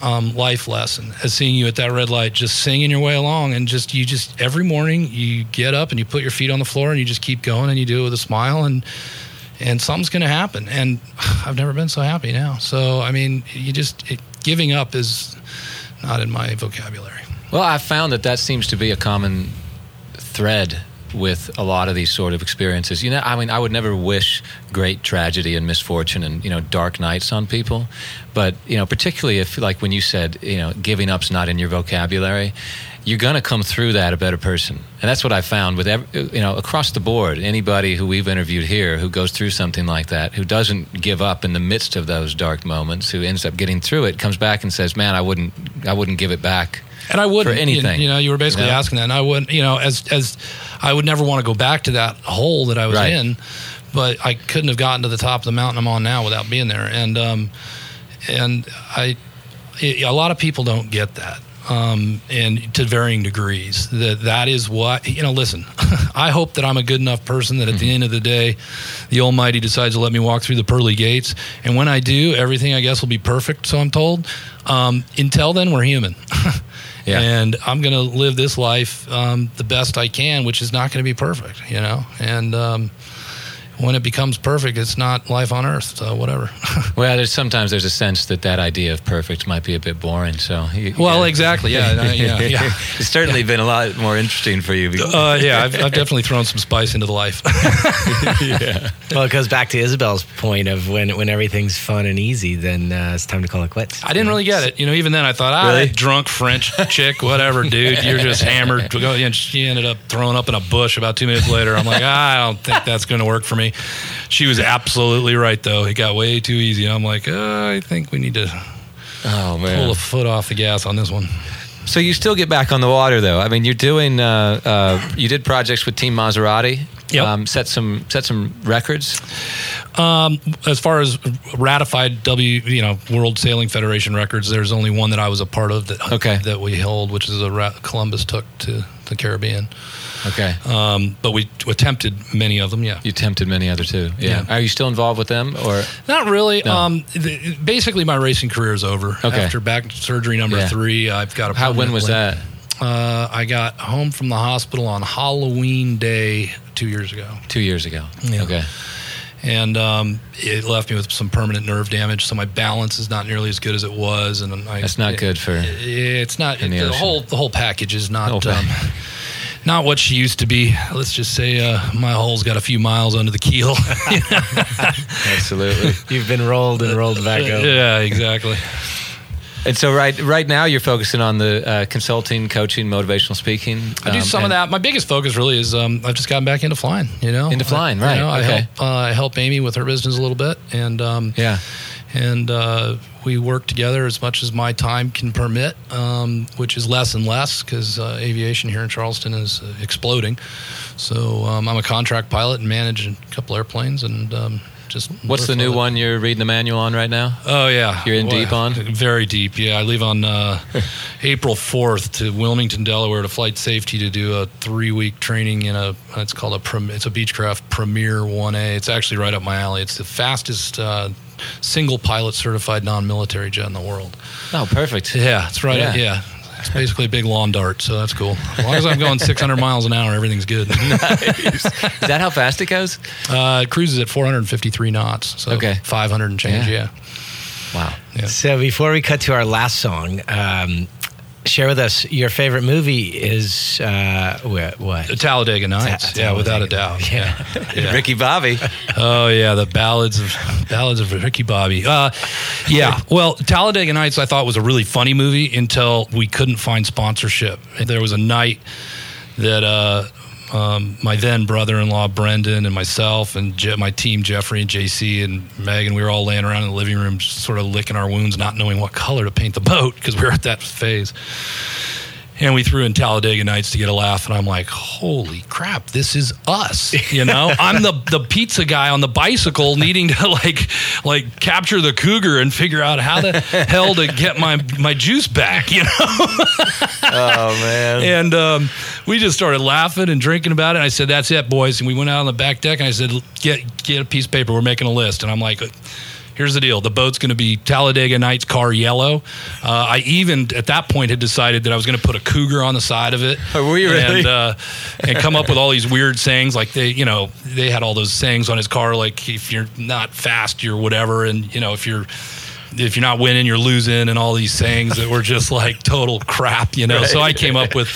[SPEAKER 2] um, life lesson as seeing you at that red light, just singing your way along, and just you just every morning you get up and you put your feet on the floor and you just keep going and you do it with a smile and and something's going to happen. And I've never been so happy now. So I mean, you just it, giving up is not in my vocabulary.
[SPEAKER 5] Well, I've found that that seems to be a common thread with a lot of these sort of experiences. You know, I mean, I would never wish great tragedy and misfortune and you know dark nights on people, but you know, particularly if like when you said you know giving up's not in your vocabulary. You're going to come through that a better person, and that's what I found with every, you know across the board. Anybody who we've interviewed here who goes through something like that, who doesn't give up in the midst of those dark moments, who ends up getting through it, comes back and says, "Man, I wouldn't, I wouldn't give it back."
[SPEAKER 2] And I wouldn't
[SPEAKER 5] for anything.
[SPEAKER 2] You, you know, you were basically
[SPEAKER 5] You know?
[SPEAKER 2] asking that, and I wouldn't. You know, as as I would never want to go back to that hole that I was
[SPEAKER 5] Right.
[SPEAKER 2] in, but I couldn't have gotten to the top of the mountain I'm on now without being there. And um, and I, it, a lot of people don't get that. Um, and to varying degrees. That that is what you know. Listen, I hope that I'm a good enough person that at the end of the day, the Almighty decides to let me walk through the pearly gates, and when I do, everything I guess will be perfect. So I'm told. Um, until then, we're human.
[SPEAKER 5] Yeah.
[SPEAKER 2] And I'm going to live this life um, the best I can, which is not going to be perfect, you know. And um, when it becomes perfect, it's not life on earth. So whatever.
[SPEAKER 5] Well, there's sometimes there's a sense that that idea of perfect might be a bit boring. So, you,
[SPEAKER 2] well,
[SPEAKER 5] yeah.
[SPEAKER 2] exactly. Yeah. uh, yeah. Yeah.
[SPEAKER 5] it's certainly been a lot more interesting for you.
[SPEAKER 2] Uh, yeah, I've, I've definitely thrown some spice into the life. yeah.
[SPEAKER 3] Well, it goes back to Isabelle's point of when when everything's fun and easy, then uh, it's time to call it quits.
[SPEAKER 2] I didn't really get it. You know, even then I thought, ah,
[SPEAKER 5] Really?
[SPEAKER 2] drunk French chick, whatever, dude. You're just hammered. Go- And she ended up throwing up in a bush about two minutes later. I'm like, ah, I don't think that's going to work for me. She was absolutely right, though. It got way too easy. I'm like, uh, I think we need to
[SPEAKER 5] oh
[SPEAKER 2] pull a foot off the gas on this one.
[SPEAKER 5] So you still get back on the water, though. I mean, you're doing. Uh, uh, you did projects with Team Maserati.
[SPEAKER 2] Yep.
[SPEAKER 5] Um, set some set some records.
[SPEAKER 2] Um, as far as ratified W, you know, World Sailing Federation records, there's only one that I was a part of that
[SPEAKER 5] Okay.
[SPEAKER 2] that we held, which is a ra- Columbus took to the Caribbean.
[SPEAKER 5] Okay.
[SPEAKER 2] Um, but we attempted many of them. Yeah.
[SPEAKER 5] You attempted many other too. Yeah.
[SPEAKER 2] Yeah.
[SPEAKER 5] Are you still involved with them, or
[SPEAKER 2] Not really.
[SPEAKER 5] No.
[SPEAKER 2] Um, the, basically, my racing career is over.
[SPEAKER 5] Okay.
[SPEAKER 2] After back surgery number
[SPEAKER 5] Yeah.
[SPEAKER 2] three, I've got a.
[SPEAKER 5] how? When was
[SPEAKER 2] limp.
[SPEAKER 5] that?
[SPEAKER 2] Uh, I got home from the hospital on Halloween day two years ago,
[SPEAKER 5] Two years ago.
[SPEAKER 2] Yeah.
[SPEAKER 5] Okay.
[SPEAKER 2] and um, it left me with some permanent nerve damage. So my balance is not nearly as good as it was, and I,
[SPEAKER 5] That's not
[SPEAKER 2] it-
[SPEAKER 5] good for.
[SPEAKER 2] It's not
[SPEAKER 5] in the
[SPEAKER 2] whole the whole package is not um, not what she used to be. Let's just say uh, my hull's got a few miles under the keel.
[SPEAKER 5] Absolutely.
[SPEAKER 3] You've been rolled and rolled back over.
[SPEAKER 2] yeah, exactly.
[SPEAKER 5] and so right right now you're focusing on the uh, consulting, coaching, motivational speaking.
[SPEAKER 2] I do
[SPEAKER 5] um,
[SPEAKER 2] some of that. My biggest focus really is um, I've just gotten back into flying. You know,
[SPEAKER 5] Into flying,
[SPEAKER 2] I,
[SPEAKER 5] right,
[SPEAKER 2] You know, I help uh, I help Amy with her business a little bit, and um,
[SPEAKER 5] Yeah.
[SPEAKER 2] and uh, we work together as much as my time can permit, um, which is less and less because uh, aviation here in Charleston is uh, exploding. So um, I'm a contract pilot and manage a couple airplanes, and um, just
[SPEAKER 5] What's the new one you're reading the manual on right now?
[SPEAKER 2] Oh yeah,
[SPEAKER 5] You're in deep on?
[SPEAKER 2] Very deep. Yeah, I leave on uh, April fourth to Wilmington, Delaware, to flight safety to do a three week training in a. It's called a. It's a Beechcraft Premier One A. It's actually right up my alley. It's the fastest uh, single pilot certified non military jet in the world.
[SPEAKER 5] Oh, perfect.
[SPEAKER 2] Yeah, it's right.
[SPEAKER 5] Yeah.
[SPEAKER 2] Yeah. It's basically a big lawn dart, so that's cool. As long as I'm going 600 miles an hour, everything's good.
[SPEAKER 5] Is that how fast it goes?
[SPEAKER 2] Uh, it cruises at 453 knots, so
[SPEAKER 5] Okay.
[SPEAKER 2] 500 and change.
[SPEAKER 5] Yeah.
[SPEAKER 2] Yeah.
[SPEAKER 5] Wow.
[SPEAKER 3] So before we cut to our last song, um, share with us your favorite movie is uh, what? what?
[SPEAKER 2] The Talladega Nights.
[SPEAKER 3] Ta-
[SPEAKER 2] yeah, without a
[SPEAKER 3] Talladega.
[SPEAKER 2] doubt.
[SPEAKER 3] Yeah.
[SPEAKER 2] Yeah.
[SPEAKER 5] Ricky Bobby.
[SPEAKER 2] Oh yeah, the ballads of ballads of Ricky Bobby. Uh, yeah. Well, Talladega Nights I thought was a really funny movie until we couldn't find sponsorship. There was a night that uh, um, my then brother-in-law Brendan and myself and Je- my team Jeffrey and JC and Megan we were all laying around in the living room, sort of licking our wounds, not knowing what color to paint the boat because we were at that phase. And we threw in Talladega Nights to get a laugh, and I'm like, "Holy crap, this is us!" You know, I'm the the pizza guy on the bicycle, needing to like like capture the cougar and figure out how the hell to get my my juice back. You know,
[SPEAKER 5] Oh man.
[SPEAKER 2] and um, we just started laughing and drinking about it. And I said, "That's it, boys." And we went out on the back deck, and I said, "Get get a piece of paper. We're making a list." And I'm like. Here's the deal. The boat's going to be Talladega Nights car yellow. Uh, I even at that point had decided that I was going to put a cougar on the side of it.
[SPEAKER 5] Oh, were you really?
[SPEAKER 2] And, uh, and come up with all these weird sayings like they, you know, they had all those sayings on his car like if you're not fast, you're whatever, and you know if you're if you're not winning, you're losing, and all these sayings that were just like total crap, you know. So I came up with,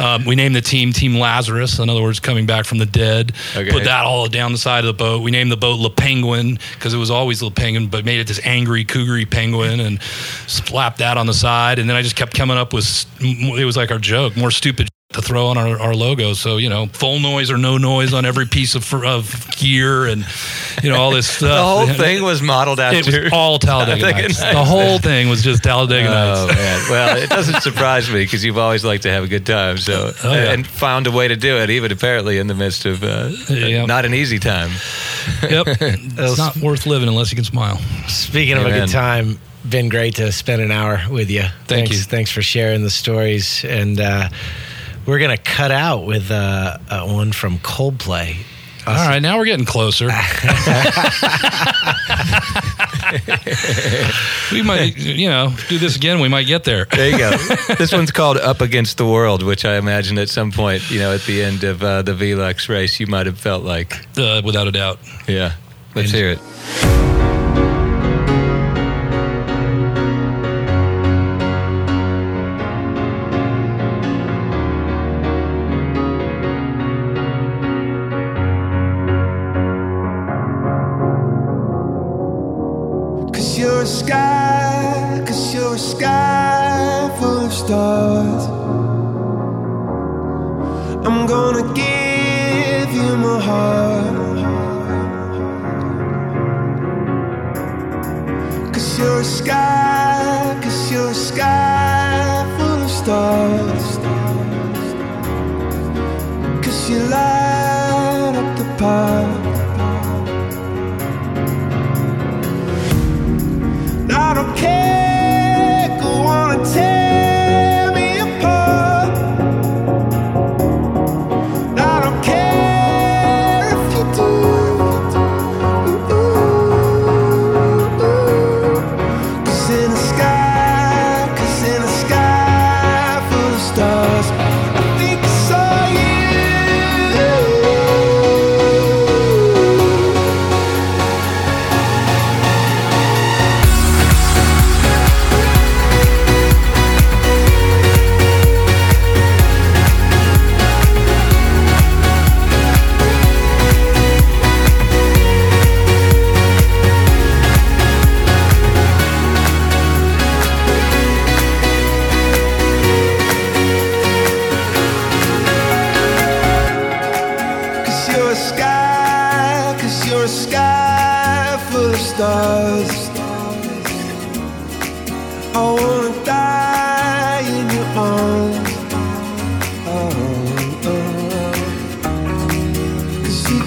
[SPEAKER 2] um, we named the team Team Lazarus, in other words, coming back from the dead.
[SPEAKER 5] Okay.
[SPEAKER 2] Put that all down the side of the boat. We named the boat Le Penguin because it was always La Penguin, but made it this angry, cougary penguin, and slapped that on the side. And then I just kept coming up with, it was like our joke, more stupid to throw on our, our logo. So, you know, full noise or no noise on every piece of, of gear and, you know, all this stuff.
[SPEAKER 5] the whole thing was modeled after.
[SPEAKER 2] It was all Talladega,
[SPEAKER 5] Talladega
[SPEAKER 2] Nights.
[SPEAKER 5] Nights.
[SPEAKER 2] The whole thing was just Talladega
[SPEAKER 5] oh,
[SPEAKER 2] Nights.
[SPEAKER 5] man. Well, it doesn't surprise me because you've always liked to have a good time. So,
[SPEAKER 2] oh, yeah.
[SPEAKER 5] and found a way to do it, even apparently in the midst of uh,
[SPEAKER 2] yep.
[SPEAKER 5] not an easy time.
[SPEAKER 2] yep. it's not worth living unless you can smile.
[SPEAKER 3] Speaking Amen. of a good time, been great to spend an hour with you.
[SPEAKER 2] Thank
[SPEAKER 3] thanks,
[SPEAKER 2] you.
[SPEAKER 3] Thanks for sharing the stories and, uh, we're gonna cut out with uh, uh, one from Coldplay.
[SPEAKER 2] All right, now we're getting closer. we might, you know, do this again. We might get there.
[SPEAKER 8] there you go. This one's called "Up Against the World," which I imagine at some point, you know, at the end of uh, the Velux race, you might have felt like,
[SPEAKER 2] uh, without a doubt.
[SPEAKER 8] Yeah, let's
[SPEAKER 2] and-
[SPEAKER 8] hear it.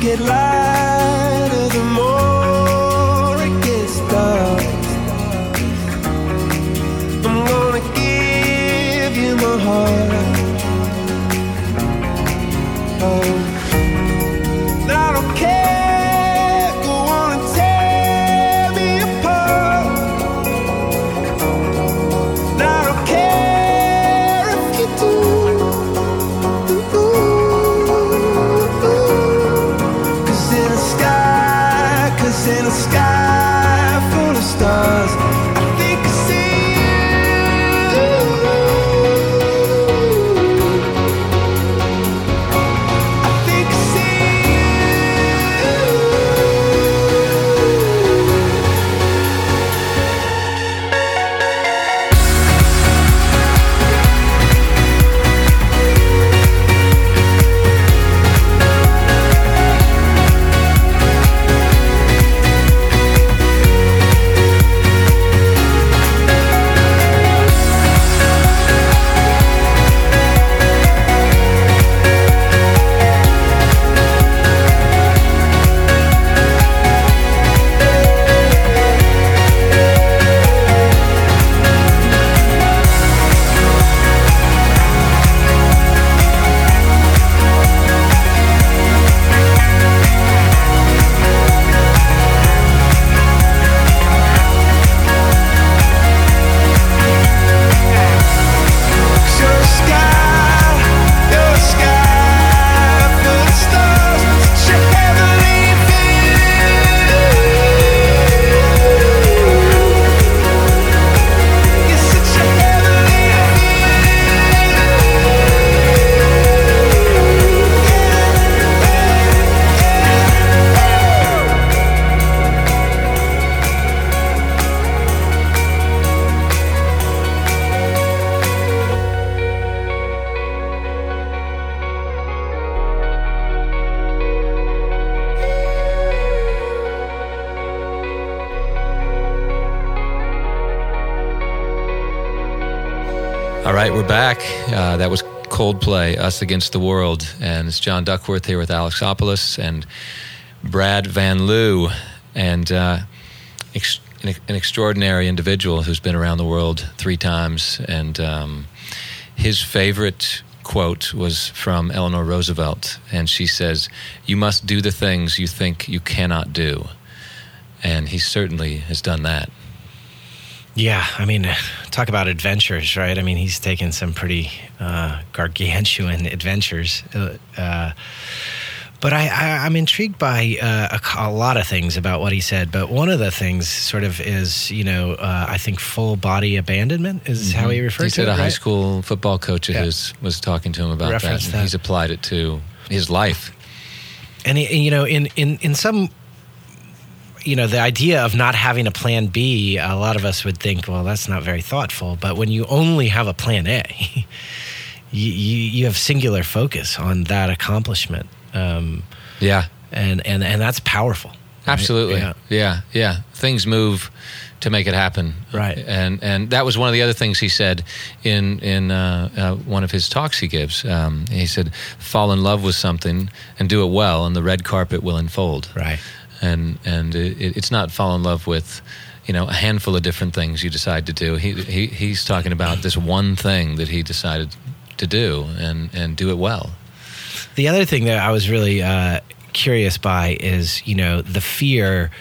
[SPEAKER 9] get
[SPEAKER 8] lost. right, we're back. Uh, that was Coldplay, Us Against the World. And it's John Duckworth here with Alexopoulos and Brad Van Liew, and uh, ex-
[SPEAKER 5] an, extraordinary individual who's been around the world three times. And um, his favorite quote was from Eleanor Roosevelt. And she says, You must do the things you think you cannot do. And he certainly has done that.
[SPEAKER 3] Yeah, I mean, talk about adventures, right? I mean, he's taken some pretty uh, gargantuan adventures. Uh, uh, but I, I, am intrigued by uh, a, a, lot of things about what he said. But one of the things, sort of, is you know, uh, I think full body abandonment is mm-hmm. how he referred
[SPEAKER 5] he
[SPEAKER 3] to it.
[SPEAKER 5] He said a high school football coach of
[SPEAKER 3] Yeah.
[SPEAKER 5] his was talking to him about that, and
[SPEAKER 3] that.
[SPEAKER 5] he's applied it to his life.
[SPEAKER 3] and he- you know in in in some you know the idea of not having a plan b a lot of us would think well that's not very thoughtful but when you only have a plan a you you, you have singular focus on that accomplishment um,
[SPEAKER 5] Yeah,
[SPEAKER 3] and and and that's powerful right?
[SPEAKER 5] Absolutely.
[SPEAKER 3] yeah
[SPEAKER 5] Yeah. yeah, Things move to make it happen.
[SPEAKER 3] Right.
[SPEAKER 5] And and that was one of the other things he said in in uh, uh, one of his talks he gives. Um, he said, "Fall in love with something and do it well, and the red carpet will unfold."
[SPEAKER 3] right
[SPEAKER 5] And and it, it's not fall in love with. You know, a handful of different things you decide to do. He, he he's talking about this one thing that he decided to do, and and do it well.
[SPEAKER 3] The other thing that I was really uh, curious by is, you know, the fear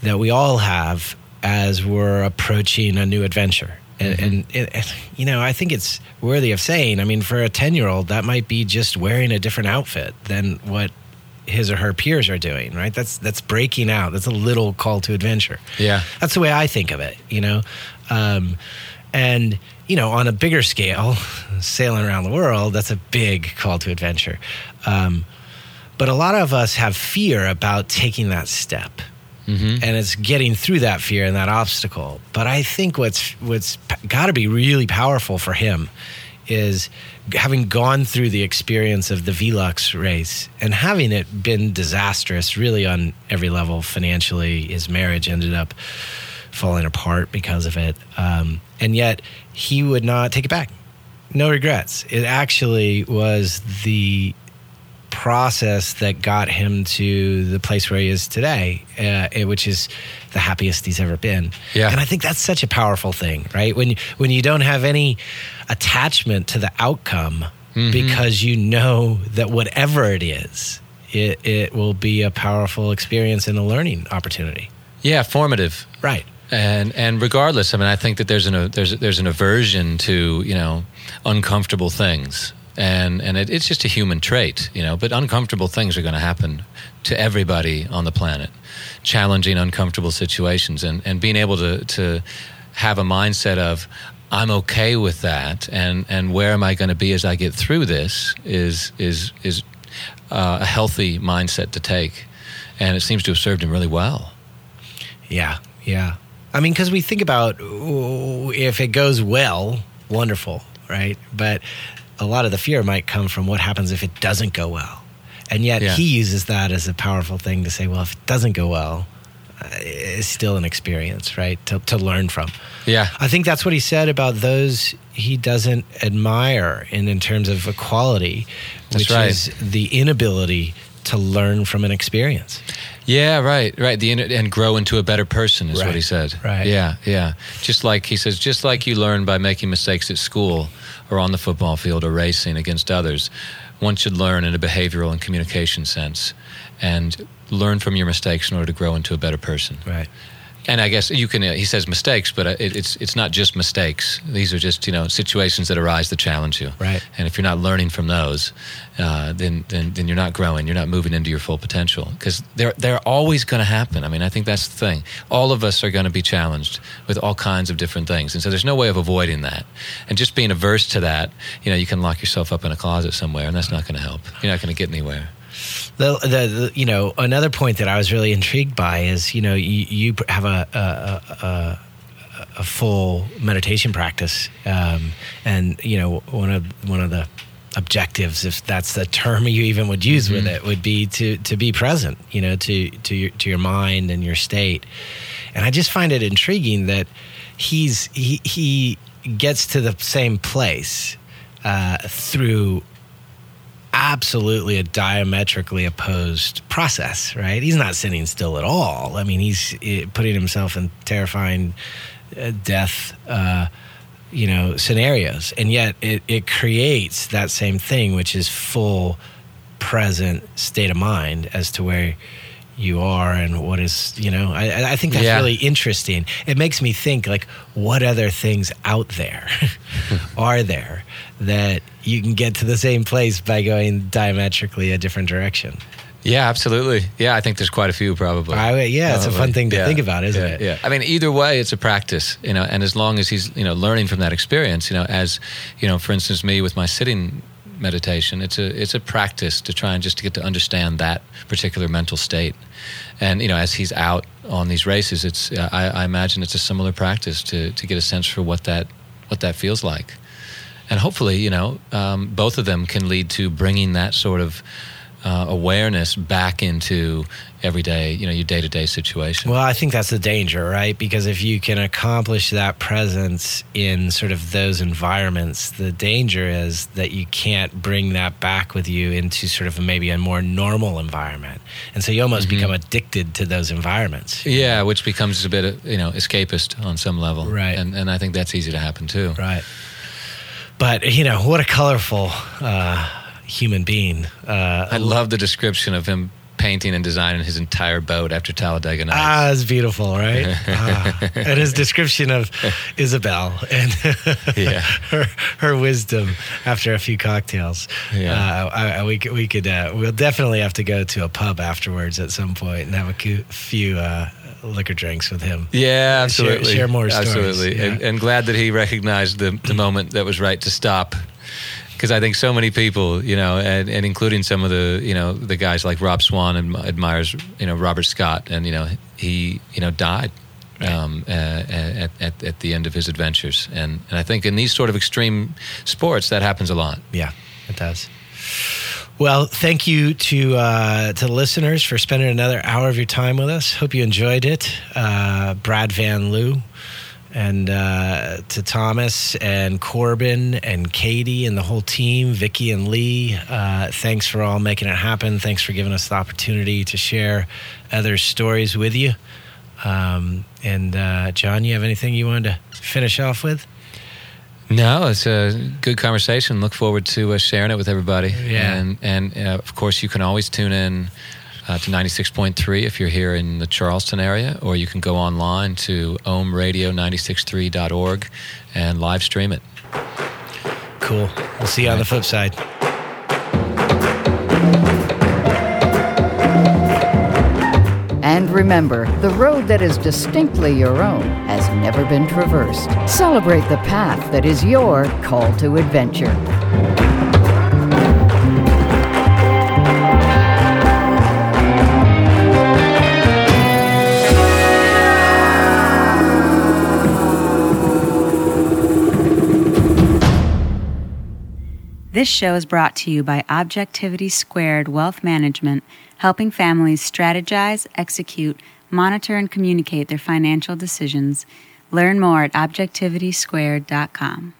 [SPEAKER 3] that we all have as we're approaching a new adventure. And, and it, it- you know, I think it's worthy of saying. I mean, for a ten-year-old, that might be just wearing a different outfit than what his or her peers are doing. Right? That's that's breaking out. That's a little call to adventure.
[SPEAKER 5] Yeah.
[SPEAKER 3] That's the way I think of it, you know. Um, and you know, on a bigger scale, sailing around the world, that's a big call to adventure. Um, but a lot of us have fear about taking that step,
[SPEAKER 5] Mm-hmm.
[SPEAKER 3] and it's getting through that fear and that obstacle. But I think what's what's got to be really powerful for him is having gone through the experience of the Velux race and having it been disastrous, really on every level. Financially, his marriage ended up falling apart because of it, um, and yet he would not take it back. No regrets. It actually was the process that got him to the place where he is today, uh, which is the happiest he's ever been.
[SPEAKER 5] Yeah.
[SPEAKER 3] and I think that's such a powerful thing, right? When you, when you don't have any attachment to the outcome because you know that whatever it is, it, it will be a powerful experience and a learning opportunity.
[SPEAKER 5] Yeah, formative.
[SPEAKER 3] Right.
[SPEAKER 5] and and regardless, I mean, I think that there's an there's there's an aversion to you know uncomfortable things, and and it, it's just a human trait, you know. But uncomfortable things are going to happen to everybody on the planet, challenging, uncomfortable situations, and and being able to to have a mindset of I'm okay with that, and and where am I going to be as I get through this is is is uh, a healthy mindset to take, and it seems to have served him really well.
[SPEAKER 3] Yeah, yeah. I mean, because we think about ooh, if it goes well, wonderful, right? But a lot of the fear might come from what happens if it doesn't go well. And yet
[SPEAKER 5] Yeah.
[SPEAKER 3] he uses that as a powerful thing to say, well, if it doesn't go well, uh, it's still an experience, right? To, to learn from.
[SPEAKER 5] Yeah.
[SPEAKER 3] I think that's what he said about those he doesn't admire in, in terms of equality,
[SPEAKER 5] That's
[SPEAKER 3] which
[SPEAKER 5] right.
[SPEAKER 3] is the inability to learn from an experience.
[SPEAKER 5] Yeah, right, right. The inner- and grow into a better person is
[SPEAKER 3] Right,
[SPEAKER 5] what he said.
[SPEAKER 3] right.
[SPEAKER 5] Yeah, yeah. Just like he says, just like you learn by making mistakes at school or on the football field or racing against others, one should learn in a behavioral and communication sense, and learn from your mistakes in order to grow into a better person.
[SPEAKER 3] Right.
[SPEAKER 5] And I guess you can. Uh, he says mistakes, but uh, it, it's it's not just mistakes. These are just you know situations that arise that challenge you.
[SPEAKER 3] Right.
[SPEAKER 5] And if you're not learning from those, uh, then, then then you're not growing. You're not moving into your full potential because they're they're always going to happen. I mean, I think that's the thing. All of us are going to be challenged with all kinds of different things, and so there's no way of avoiding that. And just being averse to that, you know, you can lock yourself up in a closet somewhere, and that's not going to help. You're not going to get anywhere.
[SPEAKER 3] The, the, the you know another point that I was really intrigued by is you know you, you have a a, a, a full meditation practice um, and you know one of one of the objectives if that's the term you even would use with it would be to to be present you know to to your to your mind and your state. And I just find it intriguing that he's he he gets to the same place uh, through absolutely a diametrically opposed process, right? He's not sitting still at all. I mean, he's eh, putting himself in terrifying uh, death, uh, you know, scenarios, and yet it, it creates that same thing, which is full present state of mind as to where you are and what is you know i, I think that's
[SPEAKER 5] Yeah.
[SPEAKER 3] really interesting it makes me think like what other things out there are there that you can get to the same place by going diametrically a different direction
[SPEAKER 5] Yeah, absolutely. Yeah, I think there's quite a few probably.
[SPEAKER 3] I, yeah it's a fun thing to
[SPEAKER 5] Yeah.
[SPEAKER 3] think about isn't
[SPEAKER 5] yeah,
[SPEAKER 3] it
[SPEAKER 5] Yeah. I mean, either way, it's a practice, you know, and as long as he's, you know, learning from that experience, you know, as, you know, for instance, me with my sitting meditation, it's a it's a practice to try and just to get to understand that particular mental state. And you know, as he's out on these races, it's I, I imagine it's a similar practice to to get a sense for what that what that feels like. And hopefully, you know, um, both of them can lead to bringing that sort of uh, awareness back into everyday, you know, your day to day situation.
[SPEAKER 3] Well, I think that's the danger, right? Because if you can accomplish that presence in sort of those environments, the danger is that you can't bring that back with you into sort of maybe a more normal environment. And so you almost become addicted to those environments.
[SPEAKER 5] yeah, which becomes a bit, of, you know, escapist on some level,
[SPEAKER 3] Right.
[SPEAKER 5] And and I think that's easy to happen too.
[SPEAKER 3] Right. But, you know, what a colorful uh, human being. Uh,
[SPEAKER 5] I love the description of him painting and designing his entire boat after Talladega Nights.
[SPEAKER 3] Ah, it's beautiful, right? ah. And his description of Isabelle and
[SPEAKER 5] Yeah.
[SPEAKER 3] her, her wisdom after a few cocktails.
[SPEAKER 5] Yeah.
[SPEAKER 3] Uh, I, I, we could, we could uh, we'll definitely have to go to a pub afterwards at some point and have a few uh, liquor drinks with him.
[SPEAKER 5] Yeah,
[SPEAKER 3] Share-
[SPEAKER 5] absolutely.
[SPEAKER 3] share more stories,
[SPEAKER 5] Absolutely.
[SPEAKER 3] yeah.
[SPEAKER 5] And, and glad that he recognized the, the moment that was right to stop. Because I think so many people, you know, and, and including some of the, you know, the guys like Rob Swan and admires, you know, Robert Scott, and you know, he, you know, died um, uh, at, at at the end of his adventures, and and I think in these sort of extreme sports that happens a lot.
[SPEAKER 3] Yeah, it does. Well, thank you to uh, to the listeners for spending another hour of your time with us. Hope you enjoyed it. Uh, Brad Van Liew, and uh, to Thomas and Corbin and Katie and the whole team, Vicky and Lee. Uh, thanks for all making it happen. Thanks for giving us the opportunity to share other stories with you. Um, and uh, John, you have anything you wanted to finish off with?
[SPEAKER 5] No, it's a good conversation. Look forward to uh, sharing it with everybody.
[SPEAKER 3] Yeah.
[SPEAKER 5] And, and uh, of course, you can always tune in uh, to 96.3 if you're here in the Charleston area, or you can go online to ohmradio963.org and live stream it.
[SPEAKER 3] Cool. We'll see you on the flip side.
[SPEAKER 4] And remember, the road that is distinctly your own has never been traversed. Celebrate the path that is your call to adventure.
[SPEAKER 1] This show is brought to you by Objectivity Squared Wealth Management, helping families strategize, execute, monitor, and communicate their financial decisions. Learn more at objectivitysquared.com.